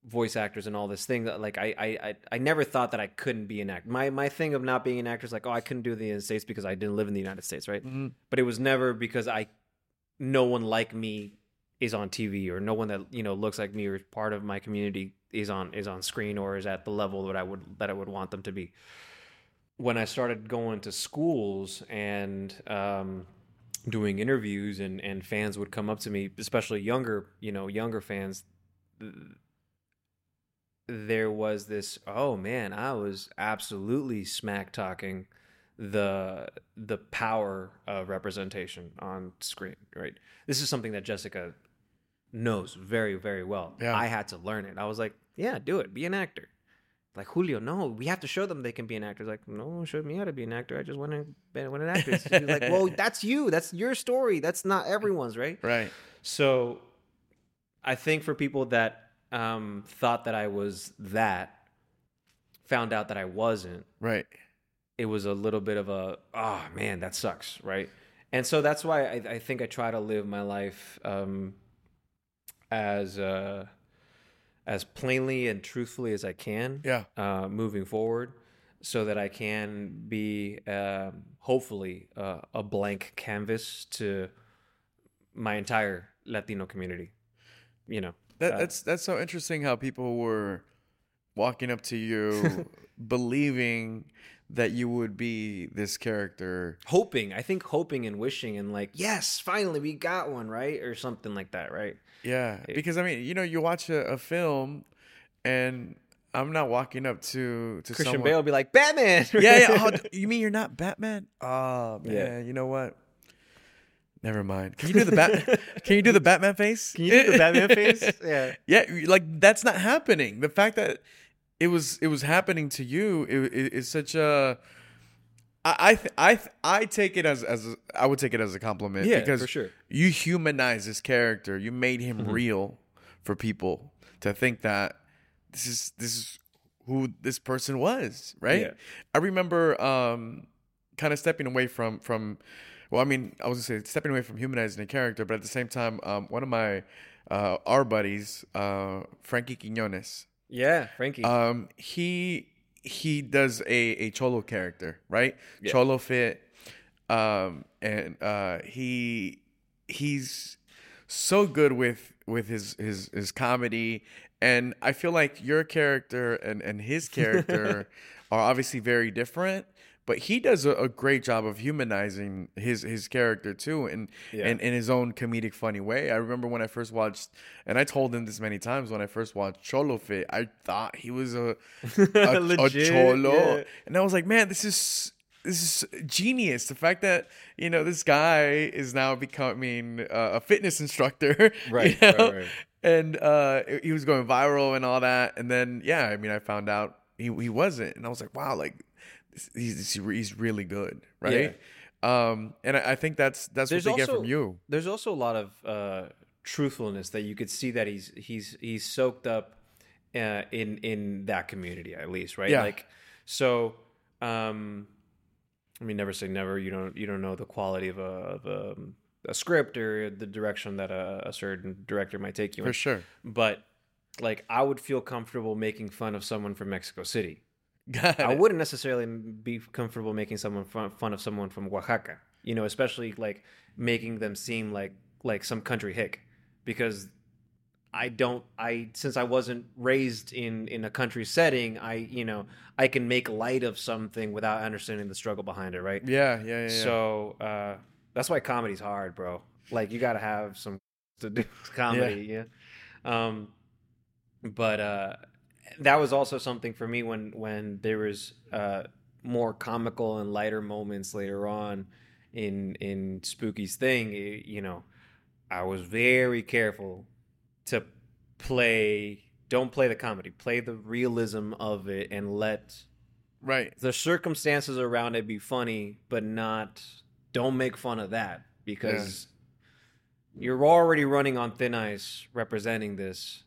voice actors and all this thing that like I, I I never thought that I couldn't be an actor. My my thing of not being an actor is like, oh I couldn't do the United States because I didn't live in the United States, right? Mhm. But it was never because I no one like me is on TV or no one that you know looks like me or part of my community is on is on screen or is at the level that I would that I would want them to be. When I started going to schools and um, doing interviews and and fans would come up to me, especially younger you know younger fans, there was this oh man i was absolutely smack talking the the power of representation on screen right? This is something that jessica knows very very well. Yeah. i had to learn it. I was like yeah do it. Be an actor. Like julio no we have to show them they can be an actor. He's like no show me how to be an actor. I just want to be an actress. He's like well that's you. That's your story. That's not everyone's right? Right. so I think for people that um, thought that I was that, found out that I wasn't, Right. it was a little bit of a, oh man, that sucks, right? And so that's why I, I think I try to live my life um, as uh, as plainly and truthfully as I can Yeah. uh, moving forward so that I can be um, hopefully uh, a blank canvas to my entire Latino community. You know, That, that's that's so interesting how people were walking up to you believing that you would be this character. hoping. I think hoping and wishing and like, yes, finally we got one, right, or something like that, right? Yeah. Because I mean, you know, you watch a, a film and I'm not walking up to to Christian someone. Bale be like Batman. Yeah, yeah. Oh, you mean you're not Batman? Oh man, Yeah. you know what? Never mind. Can you do the bat? Can you do the Batman face? Can you do the Batman face? Yeah. Yeah, like that's not happening. The fact that it was it was happening to you it, it, is such a. I I th- I, th- I take it as as a, I would take it as a compliment Yeah, because for sure. you humanize this character. You made him Mm-hmm. real for people to think that this is this is who this person was, right? Yeah. I remember um kind of stepping away from from well, I mean, I was gonna say stepping away from humanizing a character, but at the same time, um, one of my uh, our buddies, uh, Frankie Quinones, Yeah, Frankie. um, he he does a, a cholo character, right? Yeah. Cholo fit, um, and uh, he he's so good with with his his his comedy, and I feel like your character and and his character are obviously very different. But he does a, a great job of humanizing his his character too, and Yeah. in, in his own comedic, funny way. I remember when I first watched, and I told him this many times when I first watched Cholo Fit, I thought he was a a, a cholo, yeah. and I was like, man, this is this is genius. The fact that you know this guy is now becoming uh, a fitness instructor, Right, you know? right. and uh, he was going viral and all that, and then yeah, I mean, I found out he he wasn't, and I was like, wow, like he's he's really good, right? Um, and I, I think that's that's There's what they get from you. There's also a lot of uh, truthfulness that you could see that he's he's he's soaked up uh, in in that community at least, right? Yeah. Like so. Um, I mean, never say never. You don't you don't know the quality of a of a, a script or the direction that a, a certain director might take you in. For sure. But like, I would feel comfortable making fun of someone from Mexico City. I wouldn't necessarily be comfortable making someone fun, fun of someone from Oaxaca. You know, especially like making them seem like like some country hick, because I don't. I since I wasn't raised in in a country setting, I you know I can make light of something without understanding the struggle behind it, right? Yeah, yeah, yeah. yeah. So uh, that's why comedy's hard, bro. Like you got to have some to do comedy, yeah. Um, but uh, that was also something for me when when there was uh, more comical and lighter moments later on in in Spooky's thing. y- You know, I was very careful to play. Don't play the comedy. Play the realism of it and let right. the circumstances around it be funny, but not don't make fun of that because you're already running on thin ice representing this.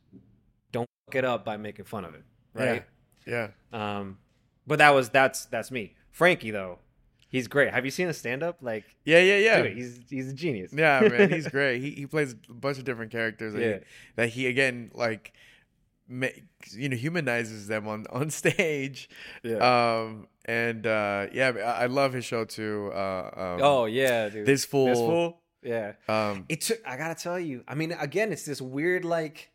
It up by making fun of it, right? Yeah. Um, but that was that's that's me. Frankie though, he's great. Have you seen a stand up? Like, Yeah, yeah, yeah. dude, he's he's a genius. Yeah, man, he's great. He he plays a bunch of different characters. That, Yeah. he, that he again like, ma- you know, humanizes them on on stage. yeah. Um, and uh, yeah, I I love his show too. Uh, um, oh yeah, dude. this fool. This fool. Yeah. Um, It took. I gotta tell you. I mean, again, it's this weird like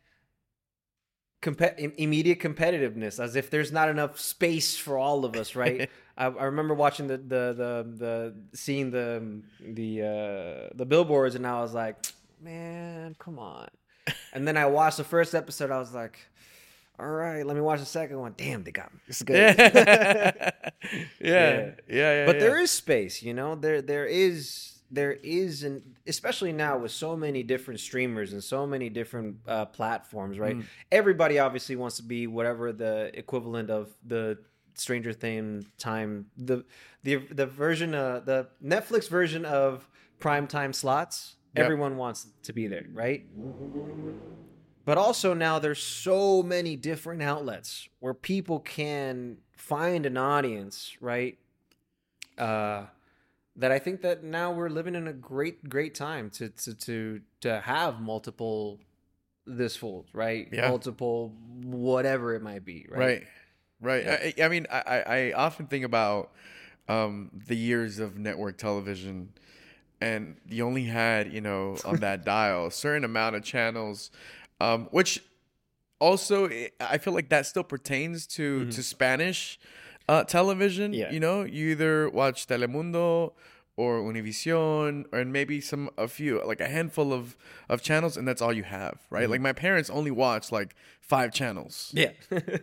immediate competitiveness, as if there's not enough space for all of us, right? I, I remember watching the the the the seeing the the uh, the billboards, and I was like, man, come on. And then I watched the first episode. I was like, all right, let me watch the second one. Damn, they got me. It's good. yeah. yeah, yeah, yeah. but there is space, you know. There there is there is an especially now with so many different streamers and so many different uh, platforms, right? Mm. Everybody obviously wants to be whatever the equivalent of the Stranger Thing time the the the version uh the Netflix version of prime time slots. Yep. Everyone wants to be there, right? But also now there's so many different outlets where people can find an audience, right? Uh that I think that now we're living in a great, great time to to to to have multiple this fools, right? Yeah. Multiple whatever it might be, right? right right Yeah. I, I mean I, I often think about um the years of network television and you only had you know on that dial a certain amount of channels um which also i I feel like that still pertains to to spanish uh television. Yeah. you know you either watch telemundo or univision or maybe some a few like a handful of of channels and that's all you have right Mm-hmm. like my parents only watch like five channels Yeah.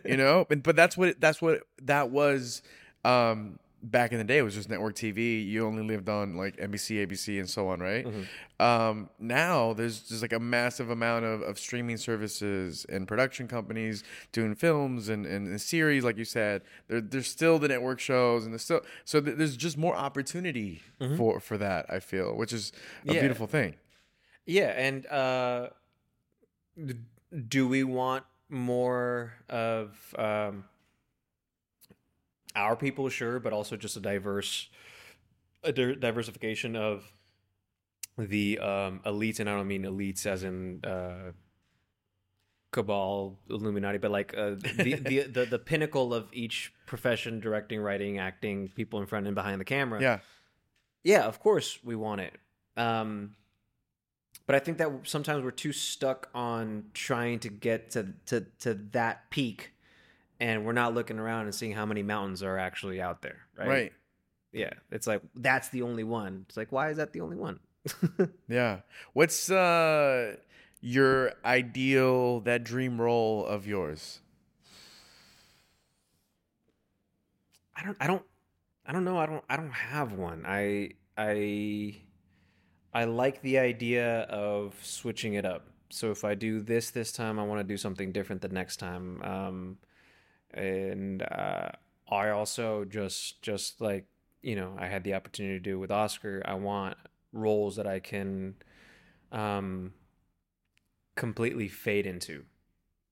you know but, but that's what that's what that was um back in the day it was just network tv you only lived on like nbc abc and so on right? Um now there's just like a massive amount of, of streaming services and production companies doing films and, and, and series like you said. There, there's still the network shows and there's still so th- there's just more opportunity for for that i feel which is a Yeah. beautiful thing. Yeah, and uh d- do we want more of um our people sure, but also just a diverse a di- diversification of the um elites and I don't mean elites as in uh cabal illuminati but like uh, the, the the the pinnacle of each profession directing writing acting people in front and behind the camera yeah yeah, of course we want it. Um, but I think that sometimes we're too stuck on trying to get to, to, to that peak and we're not looking around and seeing how many mountains are actually out there. Right. right Yeah. It's like, that's the only one. It's like, why is that the only one? Yeah. What's uh your ideal that dream role of yours? I don't, I don't, I don't know. I don't, I don't have one. I, I, I like the idea of switching it up. So if I do this this time, I want to do something different the next time. Um, and uh, I also just, just like you know, I had the opportunity to do with Oscar. I want roles that I can, um, completely fade into,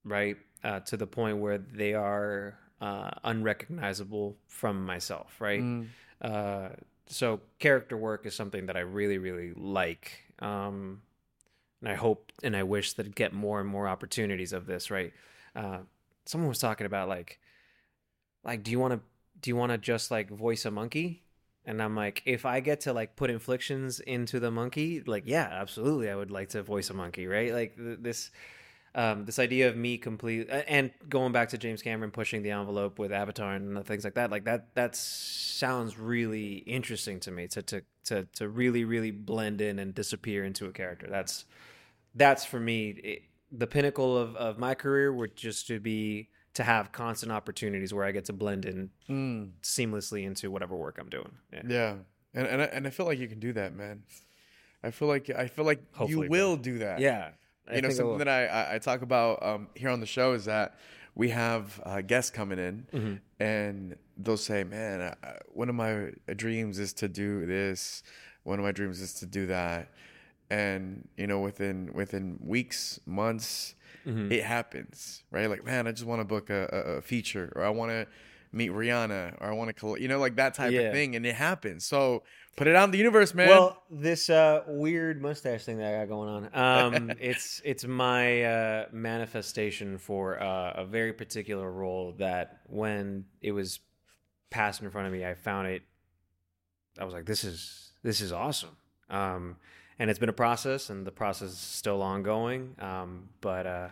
right? Uh, to the point where they are uh, unrecognizable from myself, right? Mm, Uh, so character work is something that I really, really like. Um, and I hope and I wish that I'd get more and more opportunities of this, right? Someone was talking about like, like, do you want to, do you want to just like voice a monkey? And I'm like, if I get to like put inflictions into the monkey, like, yeah, absolutely, I would like to voice a monkey, right? Like th- this, um, this idea of me complete and going back to James Cameron pushing the envelope with Avatar and things like that, like that, that sounds really interesting to me to to to to really really blend in and disappear into a character. That's that's for me it, the pinnacle of of my career would just to be to have constant opportunities where I get to blend in mm, seamlessly into whatever work I'm doing. Yeah. yeah. And and I, and I feel like you can do that, man. I feel like I feel like Hopefully, you will do that. Yeah. I You know, I something that I, I talk about um here on the show is that we have uh, guests coming in Mm-hmm. and they'll say, "Man, I- one of my dreams is to do this. One of my dreams is to do that." And you know, within within weeks, months, Mm-hmm. it happens, right? Like, man, I just want to book a, a, a feature, or I want to meet Rihanna, or I want to, you know, like that type Yeah. of thing, and it happens. So put it out in the universe, man. Well, this uh, weird mustache thing that I got going on, um, it's it's my uh, manifestation for uh, a very particular role that when it was passed in front of me, I found it. I was like, "This is this is awesome," um, and it's been a process, and the process is still ongoing. Um, but uh,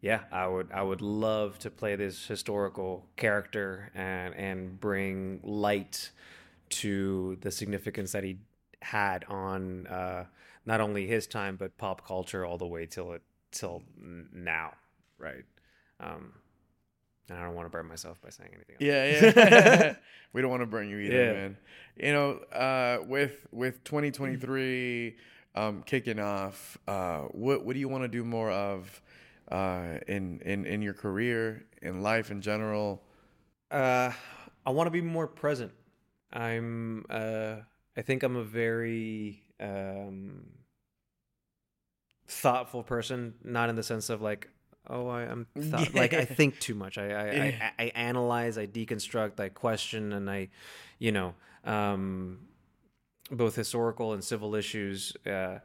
yeah, I would I would love to play this historical character and and bring light to the significance that he had on uh, not only his time but pop culture all the way till it till now, right? Um, And I don't want to burn myself by saying anything. Else. Yeah, yeah. we don't want to burn you either, Yeah. man. You know, uh, with with 2023 um, kicking off, uh, what what do you want to do more of uh, in in in your career, in life in general? Uh, I want to be more present. I'm. Uh, I think I'm a very um, thoughtful person. Not in the sense of like, oh, I, I'm thought, like I think too much. I I, Yeah. I I analyze, I deconstruct, I question, and I, you know, um, both historical and civil issues. Uh,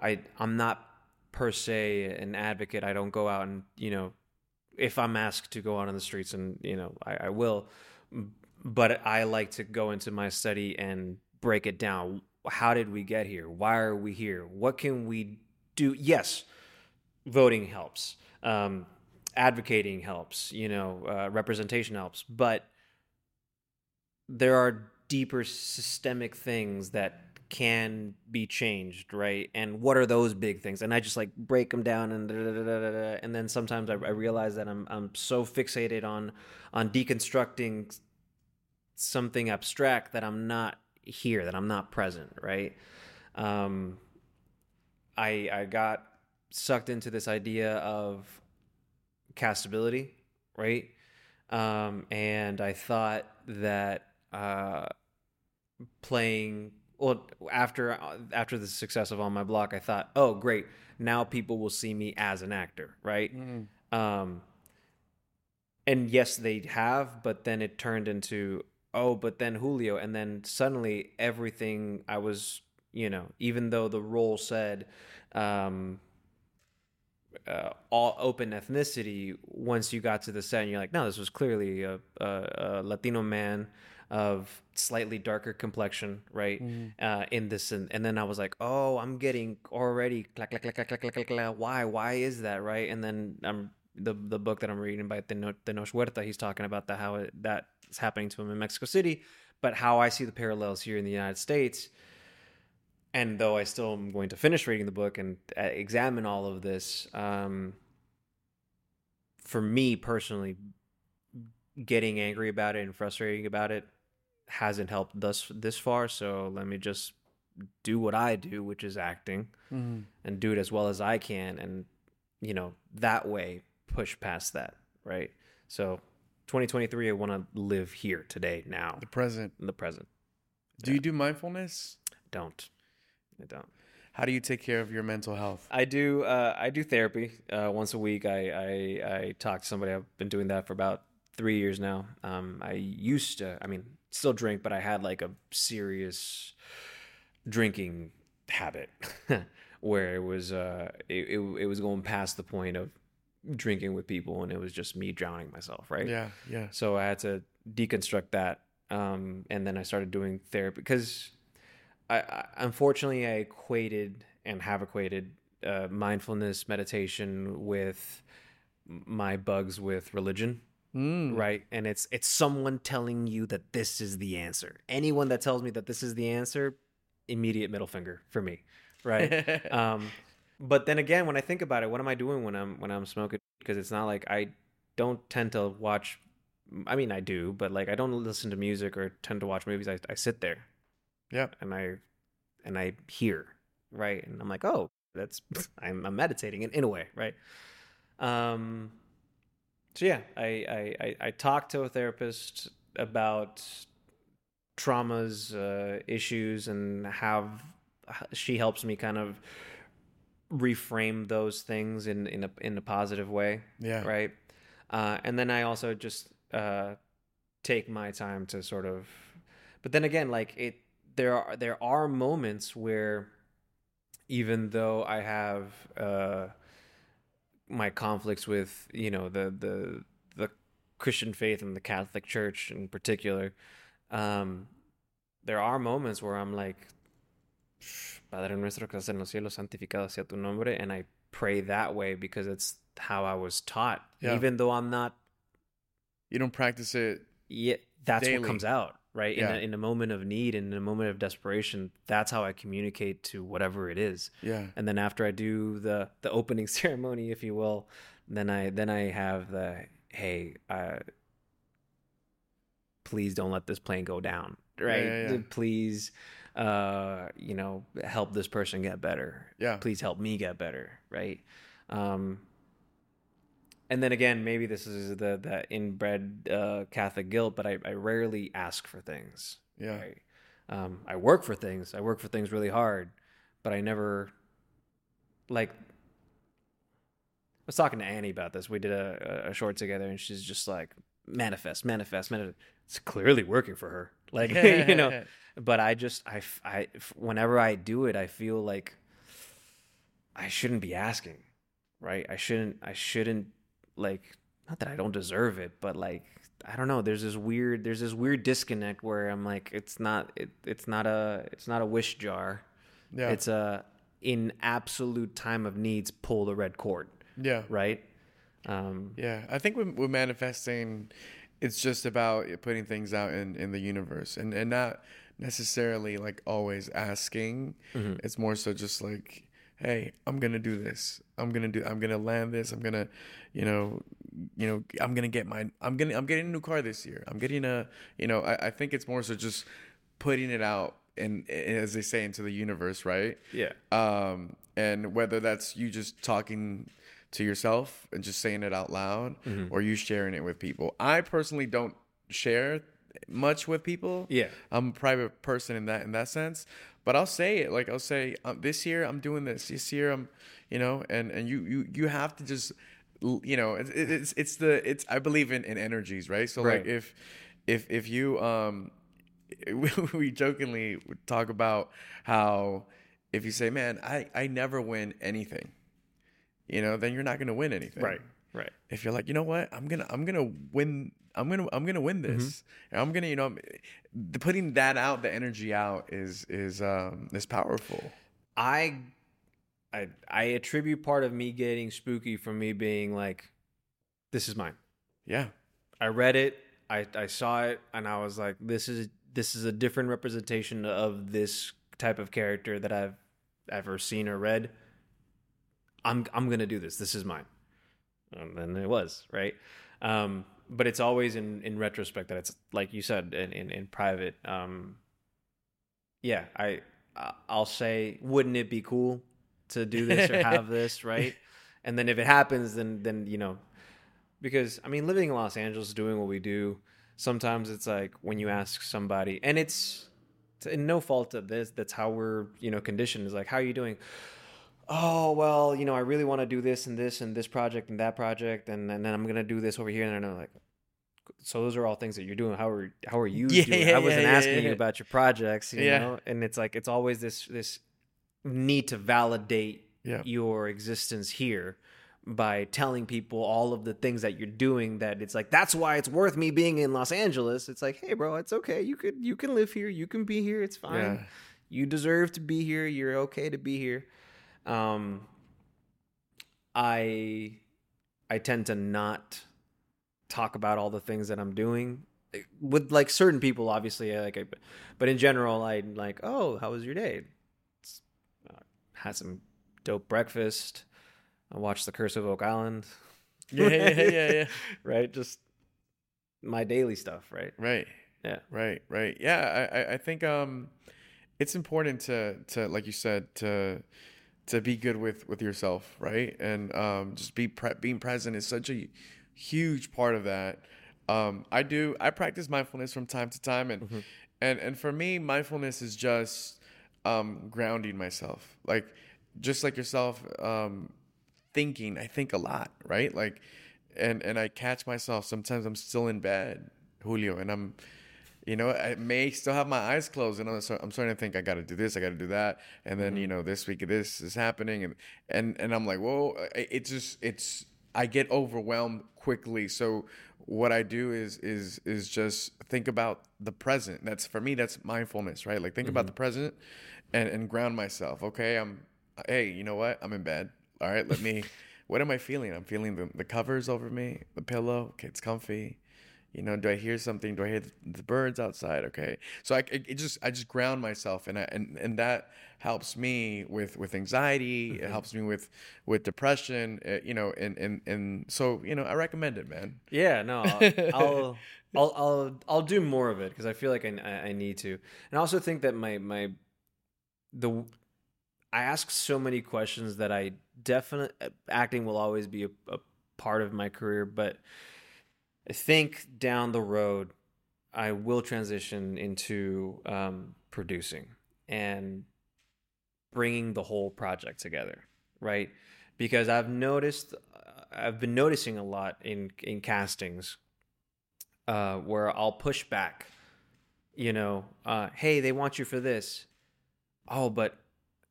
I I'm not per se an advocate. I don't go out and you know if I'm asked to go out on the streets, and you know, I, I will. But I like to go into my study and break it down. How did we get here? Why are we here? What can we do? Yes, voting helps. Um, advocating helps. You know, uh, representation helps. But there are deeper systemic things that can be changed, right? And what are those big things? And I just like break them down and da, da, da, and then sometimes I, I realize that I'm I'm so fixated on on deconstructing something abstract that I'm not here, that I'm not present, right? Um, I I got sucked into this idea of castability, right? Um, and I thought that uh, playing well after after the success of on my block, I thought, oh great, now people will see me as an actor, right? Um, and yes, they have, but then it turned into oh, but then Julio, and then suddenly everything I was, you know, even though the role said um, uh, all open ethnicity, once you got to the set, and you're like, no, this was clearly a, a, a Latino man of slightly darker complexion, right? Uh, in this, and, and then I was like, oh, I'm getting already clack, clack, clack, clack, clack, clack, clack, why, why is that, right? And then I'm the the book that I'm reading by Teno- Tenoch Huerta, he's talking about the how it, that is happening to him in Mexico City, but how I see the parallels here in the United States. And though I still am going to finish reading the book and uh, examine all of this, um, for me personally, getting angry about it and frustrating about it hasn't helped thus this far. So let me just do what I do, which is acting, Mm-hmm. and do it as well as I can, and you know that way push past that, right? So, 2023, I want to live here today, now, The present. in the present. Do you do mindfulness? Don't, I don't. How do you take care of your mental health? I do. Uh, I do therapy uh, once a week. I, I I talk to somebody. I've been doing that for about three years now. Um, I used to. I mean, still drink, but I had like a serious drinking habit where it was uh it, it it was going past the point of drinking with people, and it was just me drowning myself. Right. Yeah, yeah. So I had to deconstruct that, um, and then I started doing therapy because, I, I unfortunately I equated and have equated uh, mindfulness meditation with my bugs with religion, Mm. right? And it's it's someone telling you that this is the answer. Anyone that tells me that this is the answer, immediate middle finger for me, right? um, but then again, when I think about it, what am I doing when I'm when I'm smoking? Because it's not like I don't tend to watch. I mean, I do, but like I don't listen to music or tend to watch movies. I, I sit there Yeah. and I and I hear right, and I'm like, oh, that's I'm, I'm meditating in, in a way, right? Um. So yeah, I I I, talked to a therapist about traumas, uh, issues, and have she helps me kind of reframe those things in in a in a positive way Yeah. right uh, and then i also just uh, take my time to sort of but then again like it there are there are moments where even though i have uh, my conflicts with you know the the the christian faith and the catholic church in particular um there are moments where i'm like Padre nuestro que estás en los cielos, santificado sea tu nombre, and I pray that way because it's how I was taught. Yeah. Even though I'm not, You don't practice it. yet that's Daily. what comes out, right? Yeah. In, a, in a moment of need, and in a moment of desperation, that's how I communicate to whatever it is. Yeah. And then after I do the the opening ceremony, if you will, then I then I have the hey, uh, please don't let this plane go down, right? yeah, yeah. Please, uh, you know, help this person get better. Yeah. Please help me get better, right? Um, and then again, maybe this is the the inbred uh, Catholic guilt, but I, I rarely ask for things. Yeah. Right? Um, I work for things. I work for things really hard, but I never like. I was talking to Annie about this. We did a, a short together, and she's just like, manifest, manifest, manifest. It's clearly working for her. Like, you know, but I just, I, I whenever I do it, I feel like I shouldn't be asking, right? I shouldn't, I shouldn't, like, not that I don't deserve it, but like, I don't know. There's this weird, there's this weird disconnect where I'm like, it's not, it, it's not a, it's not a wish jar. Yeah. It's a, in absolute time of needs, pull the red cord, yeah. right? Um, Yeah, I think with, with manifesting, it's just about putting things out in, in the universe and, and not necessarily like always asking. It's more so just like, hey, I'm gonna do this. I'm gonna do. I'm gonna land this. I'm gonna, you know, you know, I'm gonna get my. I'm gonna. I'm getting a new car this year. I'm getting a. You know, I, I think it's more so just putting it out and as they say into the universe, right? yeah. um, and whether that's you just talking to yourself and just saying it out loud or you sharing it with people i personally don't share much with people Yeah. i'm a private person in that in that sense but i'll say it like i'll say um, this year i'm doing this this year i'm you know and and you you you have to just you know it's it's, it's the it's i believe in, in energies right so Right. like if if if you um we, we jokingly talk about how if you say, "Man, I I never win anything," you know, then you're not going to win anything. Right. Right. If you're like, you know what, I'm gonna I'm gonna win. I'm gonna I'm gonna win this. And I'm gonna you know, the, putting that out, the energy out is is um is powerful. I, I, I attribute part of me getting spooky from me being like, "This is mine." Yeah. I read it, I, I saw it, and I was like, "This is this is a different representation of this type of character that I've ever seen or read. I'm I'm gonna do this. This is mine." And then it was right. Um, but it's always in in retrospect that it's like you said in in, in private. Um, yeah, I I'll say, wouldn't it be cool to do this or have this, right? And then if it happens, then then you know, because I mean, living in Los Angeles, doing what we do, sometimes it's like when you ask somebody, and it's, it's in no fault of this. That's how we're you know conditioned. Is like, how are you doing? Oh well, you know, I really want to do this and this and this project and that project, and, and then I'm gonna do this over here, and I'm like, so those are all things that you're doing. How are how are you Yeah, doing? yeah, I wasn't yeah, asking you about your projects, you Yeah. know, and it's like it's always this this need to validate your existence here by telling people all of the things that you're doing that it's like that's why it's worth me being in Los Angeles. It's like, hey bro, it's okay. You could you can live here. You can be here. It's fine. You deserve to be here. You're okay to be here. Um I I tend to not talk about all the things that I'm doing. With like certain people obviously like I, but in general I like oh how was your day? It's, uh, had some dope breakfast. I watched The Curse of Oak Island. Yeah, yeah, yeah, yeah. right? Just my daily stuff right? Right. yeah. Right, right. Yeah, I, I, I think um it's important to to like you said to to be good with with yourself, right? And um just be pre- being present is such a huge part of that. Um I do I practice mindfulness from time to time and and and for me mindfulness is just um grounding myself. Like just like yourself um thinking, I think a lot, right? Like and and I catch myself sometimes I'm still in bed, Julio, and I'm you know, I may still have my eyes closed, and I'm, so- I'm starting to think I got to do this, I got to do that, and then you mm-hmm. know, this week this is happening, and and and I'm like, whoa, it- it's just it's I get overwhelmed quickly. So what I do is is is just think about the present. That's for me, that's mindfulness, right? Like think about mm-hmm. the present, and and ground myself. Okay, I'm hey, you know what? I'm in bed. All right, let me. what am I feeling? I'm feeling the the covers over me, the pillow. Okay, it's comfy You know, do I hear something? Do I hear the, birds outside? Okay, so I it, just I just ground myself, and I and and that helps me with with anxiety. Mm-hmm. It helps me with with depression. Uh, you know, and and and so you know, I recommend it, man. Yeah, no, I'll I'll I'll, I'll, I'll do more of it because I feel like I, I I need to, and I also think that my my the I ask so many questions that I definitely acting will always be a, a part of my career, but I think down the road I will transition into um, producing and bringing the whole project together, right? Because I've noticed, I've been noticing a lot in in castings uh, where I'll push back, you know, uh, hey, they want you for this. Oh, but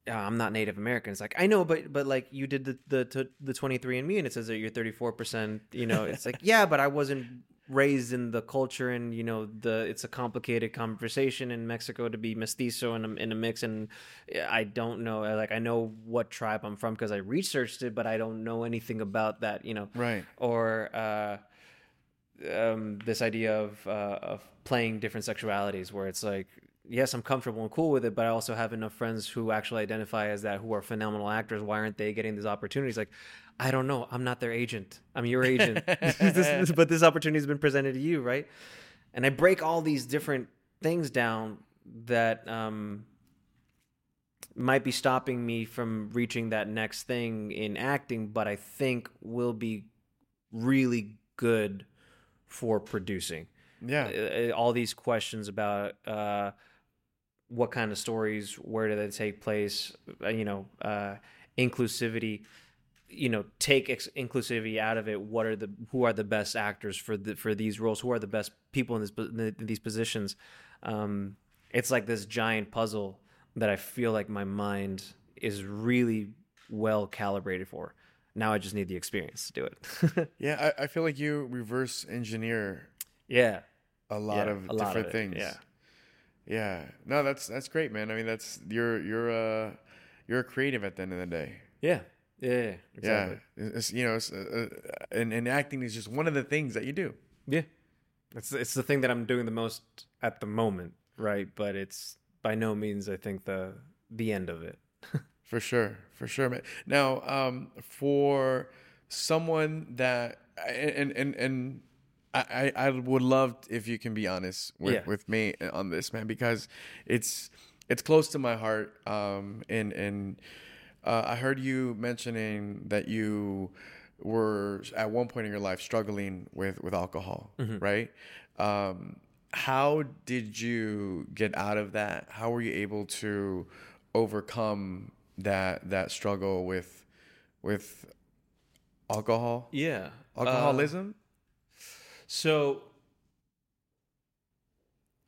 uh, I'm not Native American. It's like I know, but but like you did the the the 23 and Me, and it says that you're 34 percent. You know, it's like yeah, but I wasn't raised in the culture, and you know, the it's a complicated conversation in Mexico to be mestizo in a, in a mix, and I don't know. Like I know what tribe I'm from because I researched it, but I don't know anything about that. You know, Right. or uh, um, this idea of uh, of playing different sexualities, where it's like, yes, I'm comfortable and cool with it, but I also have enough friends who actually identify as that, who are phenomenal actors. Why aren't they getting these opportunities? Like, I don't know. I'm not their agent. I'm your agent. this, but this opportunity has been presented to you, right? And I break all these different things down that um, might be stopping me from reaching that next thing in acting, but I think will be really good for producing. Yeah. Uh, all these questions about uh, what kind of stories, where do they take place, uh, you know, uh, inclusivity. You know, take ex- inclusivity out of it. What are the who are the best actors for the for these roles? Who are the best people in this in these positions? Um, it's like this giant puzzle that I feel like my mind is really well calibrated for. Now I just need the experience to do it. Yeah, I, I feel like you reverse engineer yeah, a lot Yeah, of a lot of different things. yeah. Yeah. No, that's that's great, man. I mean, that's you're you're uh you're a creative at the end of the day. yeah, yeah, yeah, exactly. Yeah. It's, you know, it's, uh, uh, and and acting is just one of the things that you do. Yeah. It's it's the thing that I'm doing the most at the moment, right? But it's by no means I think the the end of it. For sure, for sure, man. Now, um, for someone that and and and I I would love if you can be honest with Yeah. with me on this, man, because it's it's close to my heart. Um, and and uh, I heard you mentioning that you were at one point in your life struggling with with alcohol, right? Um, how did you get out of that? How were you able to overcome that that struggle with with alcohol Yeah. alcoholism So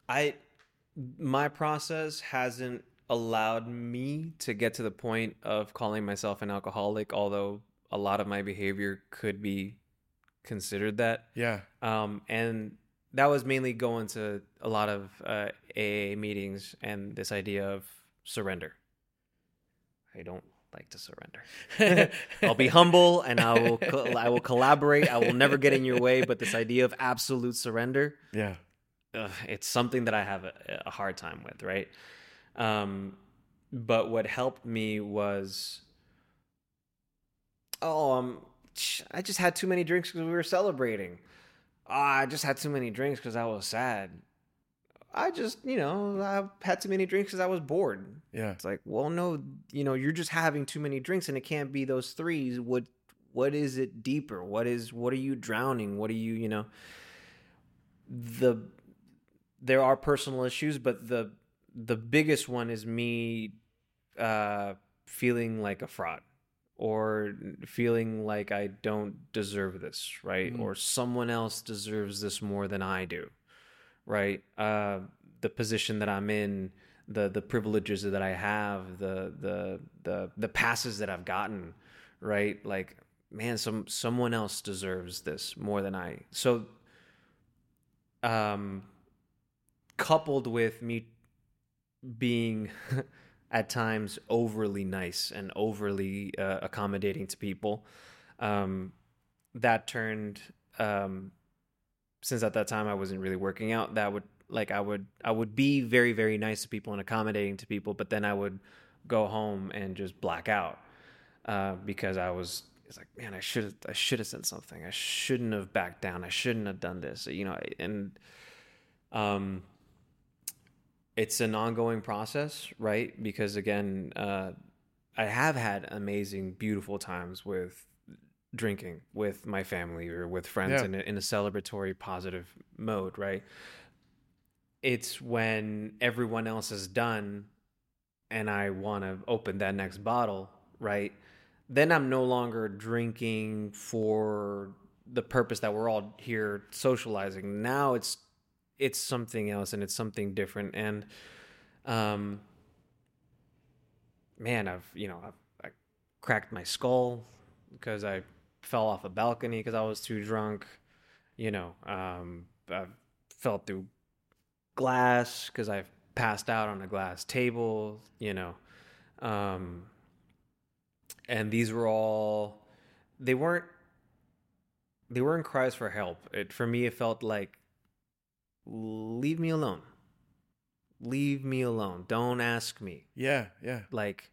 I my process hasn't allowed me to get to the point of calling myself an alcoholic, although a lot of my behavior could be considered that. yeah Um, and that was mainly going to a lot of uh, AA meetings and this idea of surrender. I don't like to surrender. I'll be humble and I will co- I will collaborate. I will never get in your way. But this idea of absolute surrender, yeah ugh, it's something that I have a, a hard time with, right? Um, but what helped me was, oh, um, I just had too many drinks because we were celebrating. Ah, I just had too many drinks because I was sad. I just, you know, I had too many drinks because I was bored. yeah It's like, well, no, you know, you're just having too many drinks, and it can't be those threes. What, what is it deeper? What is, what are you drowning? What are you, you know? The, there are personal issues, but the, the biggest one is me, uh, feeling like a fraud, or feeling like I don't deserve this, right? Mm. Or someone else deserves this more than I do right? Uh, the position that I'm in, the the privileges that I have, the the the the passes that I've gotten, right? Like, man, some someone else deserves this more than I. So, um, coupled with me being at times overly nice and overly uh, accommodating to people, um, that turned um, since at that time I wasn't really working out, that would like I would I would be very very nice to people and accommodating to people, but then I would go home and just black out uh, because I was it's like man I should I should have said something. I shouldn't have backed down. I shouldn't have done this. You know and um it's an ongoing process right? Because again uh, I have had amazing beautiful times with drinking with my family or with friends Yeah. in, a, in a celebratory positive mode right it's when everyone else is done and I want to open that next bottle, right? Then I'm no longer drinking for the purpose that we're all here socializing. Now it's it's something else and it's something different and um man, I've, you know, I've I cracked my skull because I fell off a balcony because I was too drunk. You know, um I fell through glass because I passed out on a glass table, you know. Um, and these were all they weren't they weren't cries for help. It for me it felt like leave me alone. Leave me alone. Don't ask me. Yeah, yeah. Like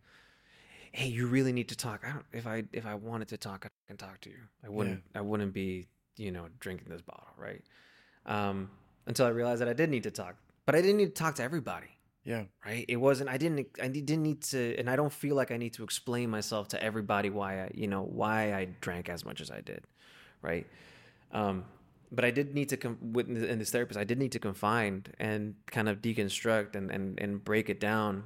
hey, you really need to talk. I don't if I if I wanted to talk, I can talk to you. I wouldn't I wouldn't be, you know, drinking this bottle, right? Um until I realized that I did need to talk. But I didn't need to talk to everybody Yeah. right it wasn't i didn't i didn't need to and i don't feel like i need to explain myself to everybody why i you know why i drank as much as i did right um but i did need to com- with in this therapist i did need to confine and kind of deconstruct and and, and break it down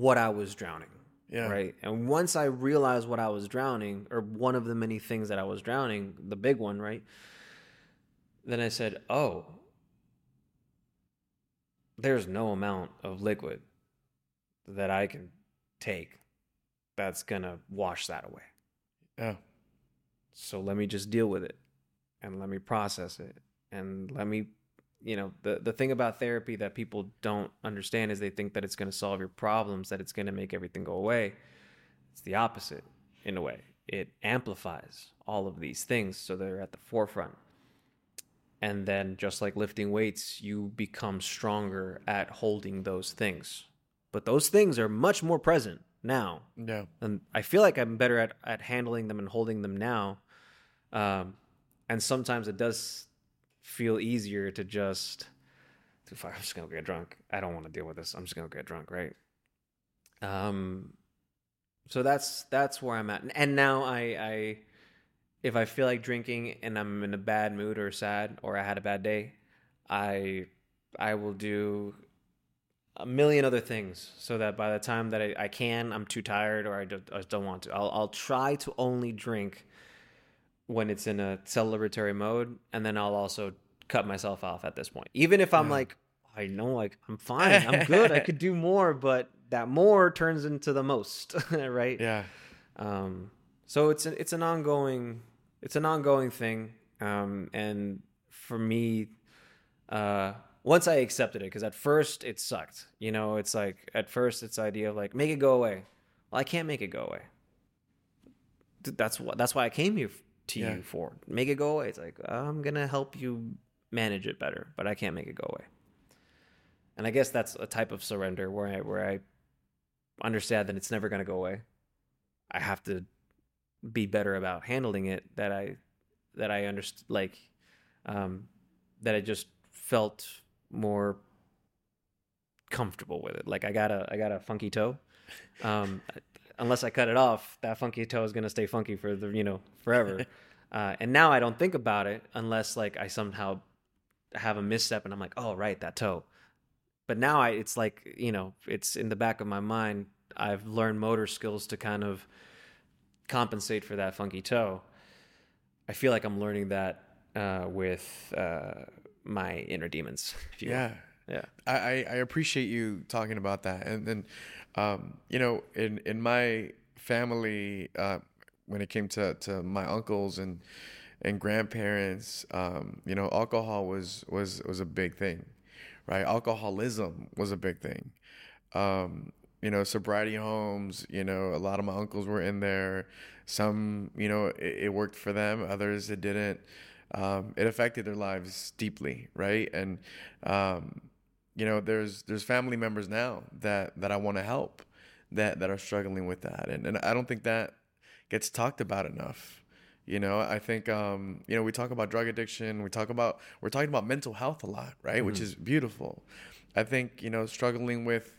what i was drowning Yeah. right and once i realized what i was drowning or one of the many things that i was drowning the big one right then i said oh there's no amount of liquid that i can take that's gonna wash that away Yeah. so let me just deal with it and let me process it and let me you know the the thing about therapy that people don't understand is they think that it's going to solve your problems that it's going to make everything go away. It's the opposite in a way. It amplifies all of these things so they're at the forefront. And then just like lifting weights you become stronger at holding those things. But those things are much more present now. Yeah. and I feel like I'm better at at handling them and holding them now. Um, and sometimes it does feel easier to just, to fuck, I'm just gonna get drunk. I don't want to deal with this. I'm just gonna get drunk, right? Um, so that's that's where I'm at. And now I I, if I feel like drinking and I'm in a bad mood or sad or I had a bad day, I I will do a million other things so that by the time that I, I can, I'm too tired or I just, I just don't want to. I'll, I'll try to only drink when it's in a celebratory mode, and then I'll also cut myself off at this point. Even if I'm Yeah. like, I know, like I'm fine, I'm good, I could do more, but that more turns into the most, right? Yeah. Um, so it's a, it's an ongoing it's an ongoing thing, um, and for me, uh, once I accepted it, because at first it sucked. You know, it's like at first it's idea of like make it go away. Well, I can't make it go away. That's what that's why I came here to Yeah. you for. Make it go away. It's like I'm gonna help you manage it better, but I can't make it go away. And I guess that's a type of surrender where I where I understand that it's never gonna go away. I have to be better about handling it. That I that I underst like um, that I just felt more comfortable with it. Like I got a I got a funky toe. Um, unless I cut it off, that funky toe is gonna stay funky for the you know forever. uh, and now I don't think about it unless like I somehow have a misstep and I'm like, oh right, that toe. But now I it's like you know it's in the back of my mind. I've learned motor skills to kind of compensate for that funky toe. I feel like I'm learning that uh, with uh, my inner demons. Yeah. Yeah, I, I appreciate you talking about that. And then, um, you know, in, in my family, uh, when it came to, to my uncles and, and grandparents, um, you know, alcohol was, was, was a big thing, right? Alcoholism was a big thing. Um, you know, sobriety homes. You know, a lot of my uncles were in there. Some, you know, it, it worked for them. Others, it didn't. Um, it affected their lives deeply, right? And um, you know, there's there's family members now that that I want to help that that are struggling with that, and and I don't think that gets talked about enough. You know, I think um, you know we talk about drug addiction, we talk about we're talking about mental health a lot, right? Mm-hmm. Which is beautiful. I think you know struggling with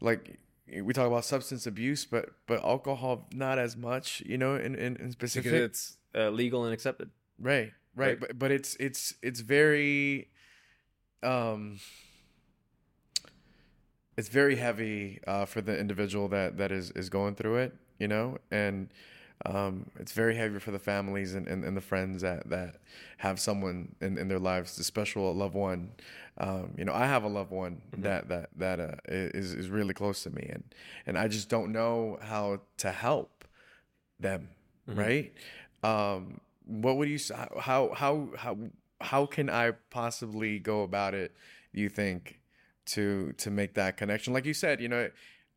like we talk about substance abuse, but but alcohol not as much, you know, in in, in specific. Because it's uh, legal and accepted. Right, right, right, but but it's it's it's very, um, it's very heavy uh, for the individual that that is is going through it, you know, and um, it's very heavy for the families and, and, and, the friends that, that have someone in, in their lives, a special loved one. Um, you know, I have a loved one mm-hmm. that that that uh, is is really close to me, and and I just don't know how to help them. Mm-hmm. Right? Um, what would you how how how how can I possibly go about it? You think to to make that connection? Like you said, you know,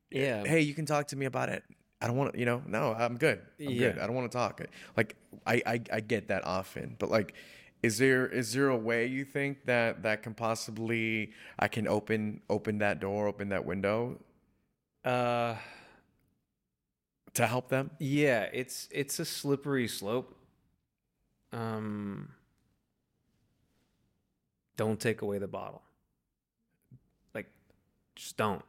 yeah. Hey, you can talk to me about it I don't want to, you know, no, I'm good. I'm yeah. good. I don't want to talk. Like, I, I, I get that often, but like, is there is there a way you think that that can possibly I can open open that door, open that window, uh, to help them? Yeah, it's it's a slippery slope. Um, don't take away the bottle. Just don't,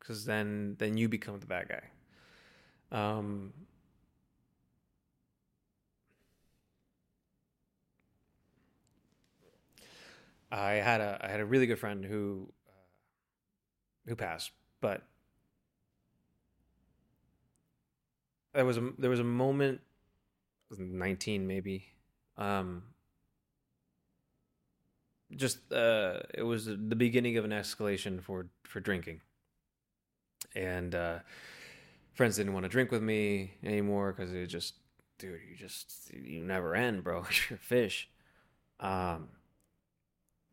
because then then you become the bad guy. Um, I had a I had a really good friend who uh, who passed, but there was a there was a moment, nineteen maybe, um, just uh, it was the beginning of an escalation for for drinking, and uh, friends didn't want to drink with me anymore because it just, dude, you just you never end, bro. You're a fish. Um,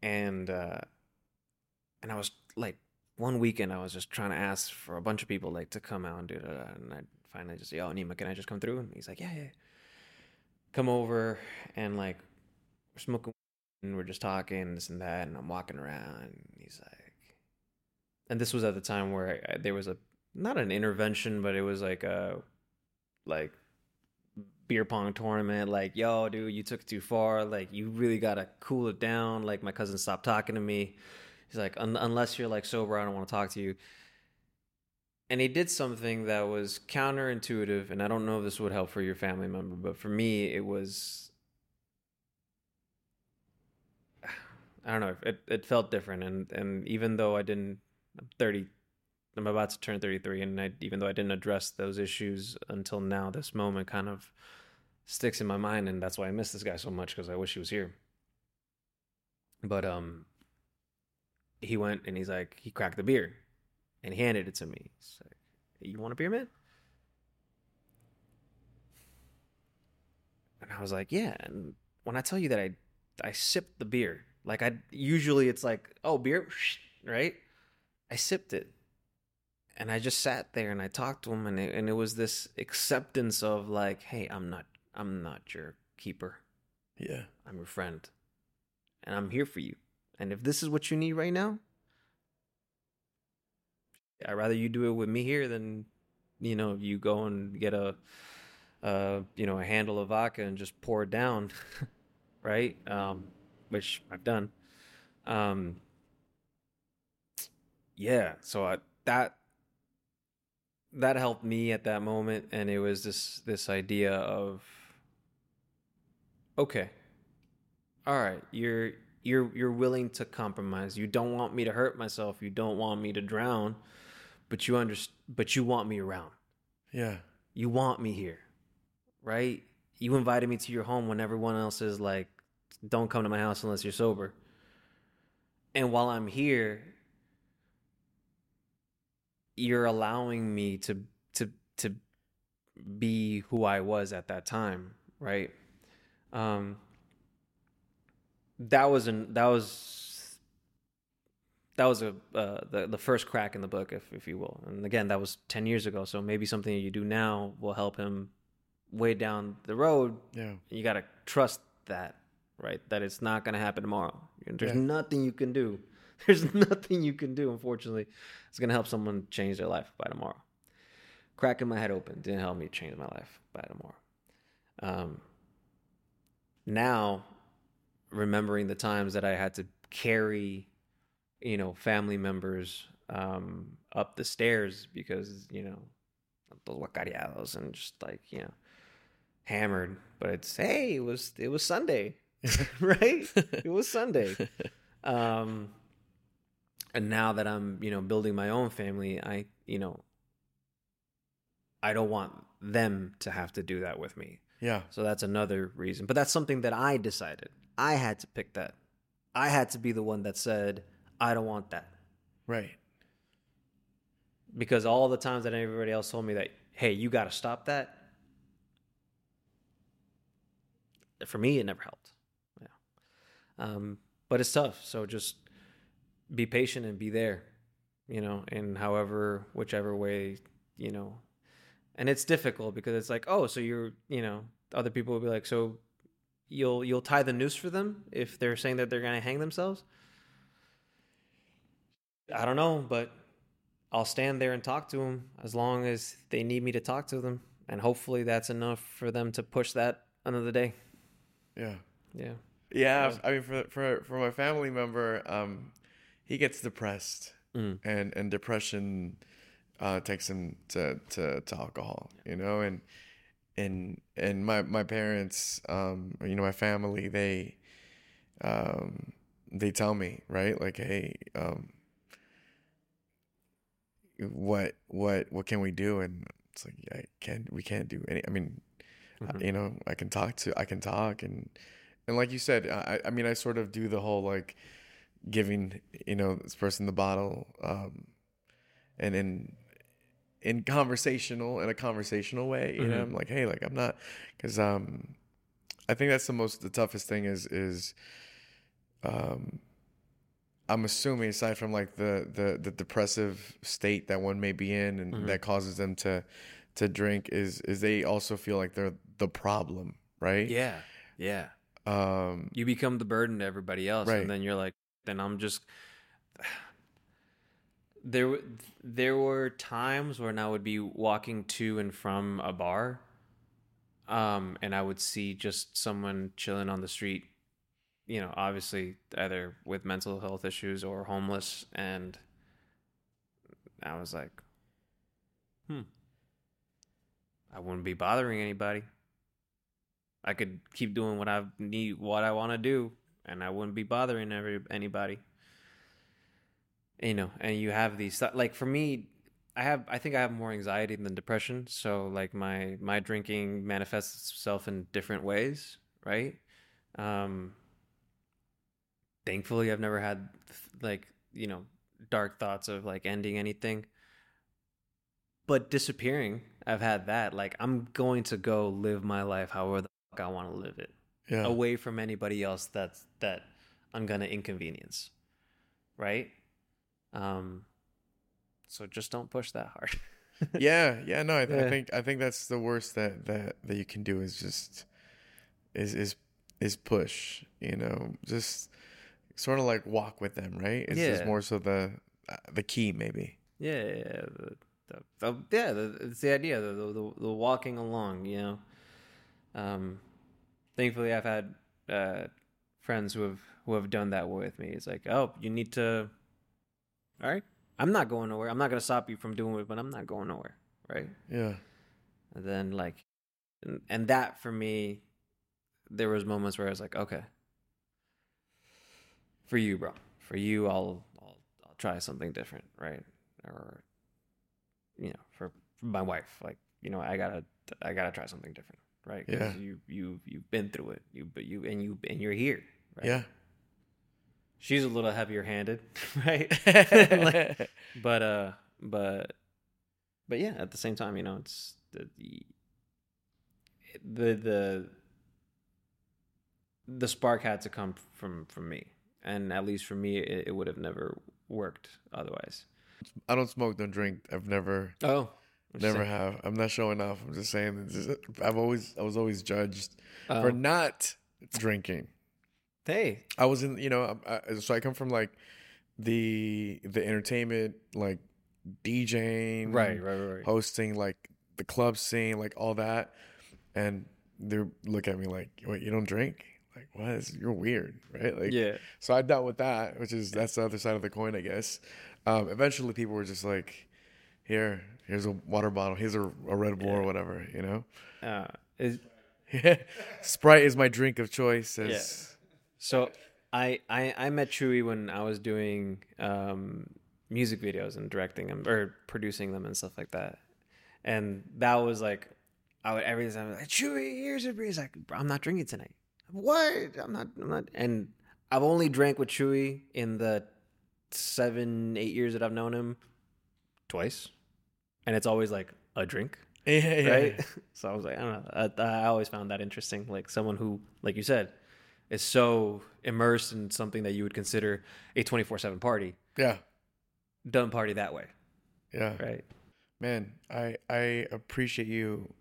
and uh, and I was like, one weekend I was just trying to ask for a bunch of people like to come out and do that, and I finally just, yo, Nima, can I just come through? And he's like, yeah, yeah. Come over and like we're smoking and we're just talking this and that, and I'm walking around. And he's like, and this was at the time where I, there was a not an intervention, but it was like a like beer pong tournament. Like, yo, dude, you took it too far. Like, you really gotta cool it down. Like, my cousin stopped talking to me. He's like, Un- unless you're like sober, I don't want to talk to you. And he did something that was counterintuitive, and I don't know if this would help for your family member, but for me, it was. I don't know. It it felt different, and and even though I didn't, I'm 30, I'm about to turn 33, and I, even though I didn't address those issues until now, this moment kind of sticks in my mind, and that's why I miss this guy so much because I wish he was here. But um, he went and he's like, he cracked the beer, and he handed it to me. He's like, "You want a beer, man?" And I was like, "Yeah." And when I tell you that I I sipped the beer, like I usually it's like, "Oh, beer," right? I sipped it and I just sat there and I talked to him and it, and it was this acceptance of like, hey, I'm not I'm not your keeper. Yeah. I'm your friend. And I'm here for you. And if this is what you need right now, I'd rather you do it with me here than you know, you go and get a uh, you know, a handle of vodka and just pour it down. right? Um, which I've done. Um yeah, so I that that helped me at that moment and it was this this idea of okay all right you're you're you're willing to compromise. You don't want me to hurt myself. You don't want me to drown but you under but you want me around. Yeah. You want me here right? You invited me to your home when everyone else is like don't come to my house unless you're sober and while i'm here you're allowing me to to to be who I was at that time, right? Um that was an that was that was a uh, the the first crack in the book, if if you will. And again, that was ten years ago. So maybe something you do now will help him way down the road. Yeah. You got to trust that, right? That it's not going to happen tomorrow. There's Yeah. nothing you can do. There's nothing you can do. Unfortunately, it's going to help someone change their life by tomorrow. Cracking my head open didn't help me change my life by tomorrow. Um, now, remembering the times that I had to carry, you know, family members um, up the stairs because you know those guacareados and just like you know hammered. But it's hey, it was it was Sunday, right? it was Sunday. Um, and now that I'm you know building my own family, I you know I don't want them to have to do that with me. Yeah. So that's another reason. But that's something that I decided. I had to pick that. I had to be the one that said, I don't want that. Right. Because all the times that everybody else told me that, hey, you got to stop that. For me, it never helped. Um, but it's tough. So just be patient and be there, you know, in however, whichever way, you know. And it's difficult because it's like, oh, so you're, you know, other people will be like, so you'll you'll tie the noose for them if they're saying that they're gonna hang themselves. I don't know, but I'll stand there and talk to them as long as they need me to talk to them, and hopefully that's enough for them to push that another day. Yeah. Yeah. Yeah, I mean, for for for my family member, um, he gets depressed, Mm. and and depression uh, takes him to, to to alcohol, you know, and and and my my parents, um, you know, my family, they um, they tell me right, like, hey, um, what what what can we do? And it's like, I can't, we can't do any. I mean, Mhm. you know, I can talk to, I can talk, and and like you said, I I mean, I sort of do the whole like giving you know this person the bottle, um, and in in conversational in a conversational way, you know, Mhm. I'm like, hey, like I'm not, because um, I think that's the most the toughest thing is is um. I'm assuming aside from like the, the, the depressive state that one may be in and Mhm. that causes them to to drink is is they also feel like they're the problem, right? Yeah. Yeah. Um You become the burden to everybody else, Right. and then you're like, then I'm just. There, there were times when I would be walking to and from a bar, um, and I would see just someone chilling on the street, you know, obviously either with mental health issues or homeless, and I was like, hmm, I wouldn't be bothering anybody. I could keep doing what I need, what I want to do, and I wouldn't be bothering every anybody. You know, and you have these like for me, I have I think I have more anxiety than depression, so like my my drinking manifests itself in different ways, right? Um thankfully I've never had like, you know, dark thoughts of like ending anything. But disappearing, I've had that. Like I'm going to go live my life however the I want to live it yeah. away from anybody else that's that I'm gonna inconvenience, right? Um, so just don't push that hard. yeah, yeah, no, I, I Yeah. think I think that's the worst that that that you can do is just is is is push, you know, just sort of like walk with them, right? It's just more so the uh, the key maybe. yeah, yeah, yeah, the, the, the, yeah. The, it's the idea, the the the walking along, you know. Um, thankfully, I've had uh, friends who have who have done that with me. It's like, oh, you need to. All right, I'm not going nowhere. I'm not gonna stop you from doing it, but I'm not going nowhere, right? Yeah. And then like, and, and that for me, there was moments where I was like, okay, for you, bro, for you, I'll I'll I'll try something different, right? Or, you know, for, for my wife, like, you know, I gotta I gotta try something different, right? Yeah. You you you've been through it, you but you and you and you're here, right? Yeah. She's a little heavier handed, right? Like, but uh but but yeah at the same time you know it's the the the the, the spark had to come from from me and at least for me it, it would have never worked otherwise. I don't smoke, don't drink. I've never, Oh, never have. I'm not showing off. I'm just saying. that this I've always, I was always judged Oh. for not drinking. Hey, I was in, you know, I, I- so I come from like the the entertainment, like DJing, right, right, right, right. hosting, like the club scene, like all that, and they look at me like, "Wait, you don't drink? Like, what? Is, you're weird, right?" Like, Yeah, So I dealt with that, which is that's the other side of the coin, I guess. Um, eventually, people were just like, "Here, here's a water bottle. Here's a, a Red Bull or whatever," you know. uh, is, Sprite is my drink of choice. As, So I, I I met Chewy when I was doing um, music videos and directing them or producing them and stuff like that, and that was like I would every time like Chewy here's a beer. He's like I'm not drinking tonight. What? I'm not. I'm not. And I've only drank with Chewy in the seven eight years that I've known him twice, and it's always like a drink Yeah, yeah, right? so I was like, I don't know. I, I always found that interesting. Like someone who, like you said, is so immersed in something that you would consider a twenty four seven party, yeah, doesn't party that way, yeah. right? Man, I I appreciate you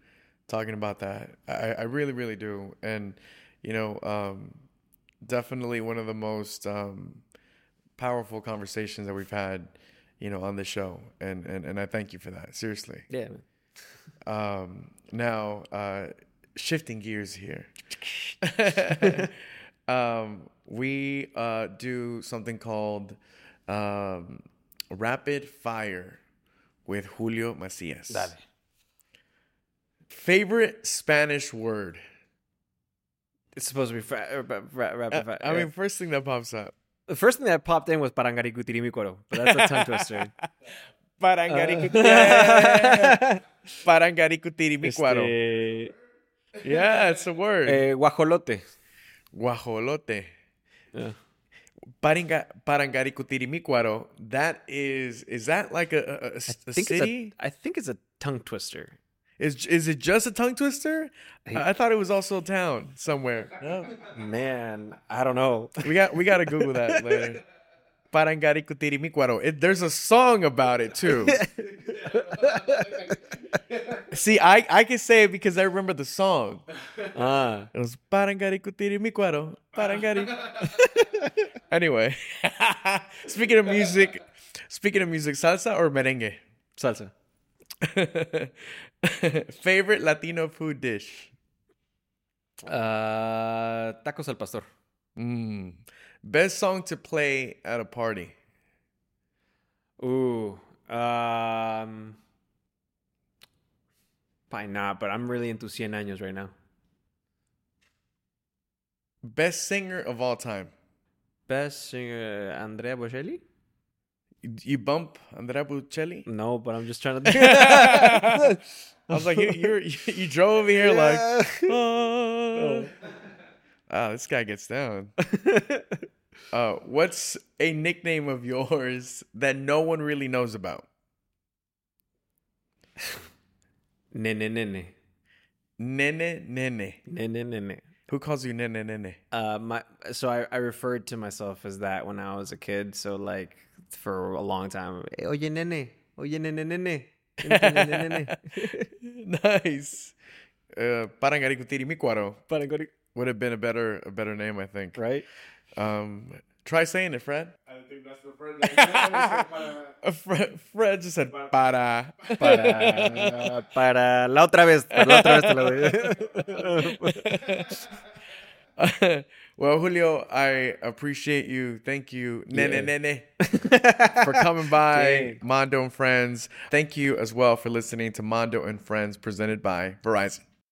talking about that. I, I really, really do. And you know, um, definitely one of the most um, powerful conversations that we've had, you know, on the show. And and and I thank you for that. Seriously. Yeah. Um, now, uh, shifting gears here. um, we uh, do something called um, rapid fire with Julio Macias. Favorite Spanish word? It's supposed to be fra- uh, ra- ra- rapid Uh, fire. I mean, first thing that pops up. The first thing that popped in was Parangaricutirimícuaro, but that's a tongue twister. Parangaricutiri- Parangaricutirimícuaro. Este, Yeah, it's a word. eh, guajolote. Guajolote. Yeah. Paringa, Parangaricutirimícuaro. That is, is that like a, a, a, I think city? it's a I think it's a tongue twister. Is is it just a tongue twister? I, I thought it was also a town somewhere. Man, I don't know. We got we got to Google that later. It, there's a song about it too. See, I I can say it because I remember the song. Ah. It was Parangaricutirimícuaro. Parangari. anyway, speaking of music, speaking of music, salsa or merengue? Salsa. Favorite Latino food dish? Uh, tacos al pastor. Mm. Best song to play at a party? Ooh. Um. Probably not, but I'm really into Cien Años right now. Best singer of all time? Best singer, Andrea Bocelli? You, bump Andrea Bocelli? No, but I'm just trying to. I was like, you, you're, you, you drove over here like, oh. Ah, this guy gets down. Uh, what's a nickname of yours that no one really knows about? Nene, nene. Nene, nene. Nene, nene. Who calls you nene, nene? Uh, my so I, I referred to myself as that when I was a kid. So like for a long time, "Eh, oye nene, oye nene nene, Nene, nene, nene." nice. Uh, Parangaricutirimícuaro Parangari- would have been a better a better name, I think. right? Um, try saying it, Fred. I think that's the first name. Fred, Fred just said para. Para, para la otra vez, para la otra vez te lo doy. Well, Julio, I appreciate you. Thank you, nene, Yeah. nene, for coming by, Mando and Friends. Thank you as well for listening to Mando and Friends, presented by Verizon.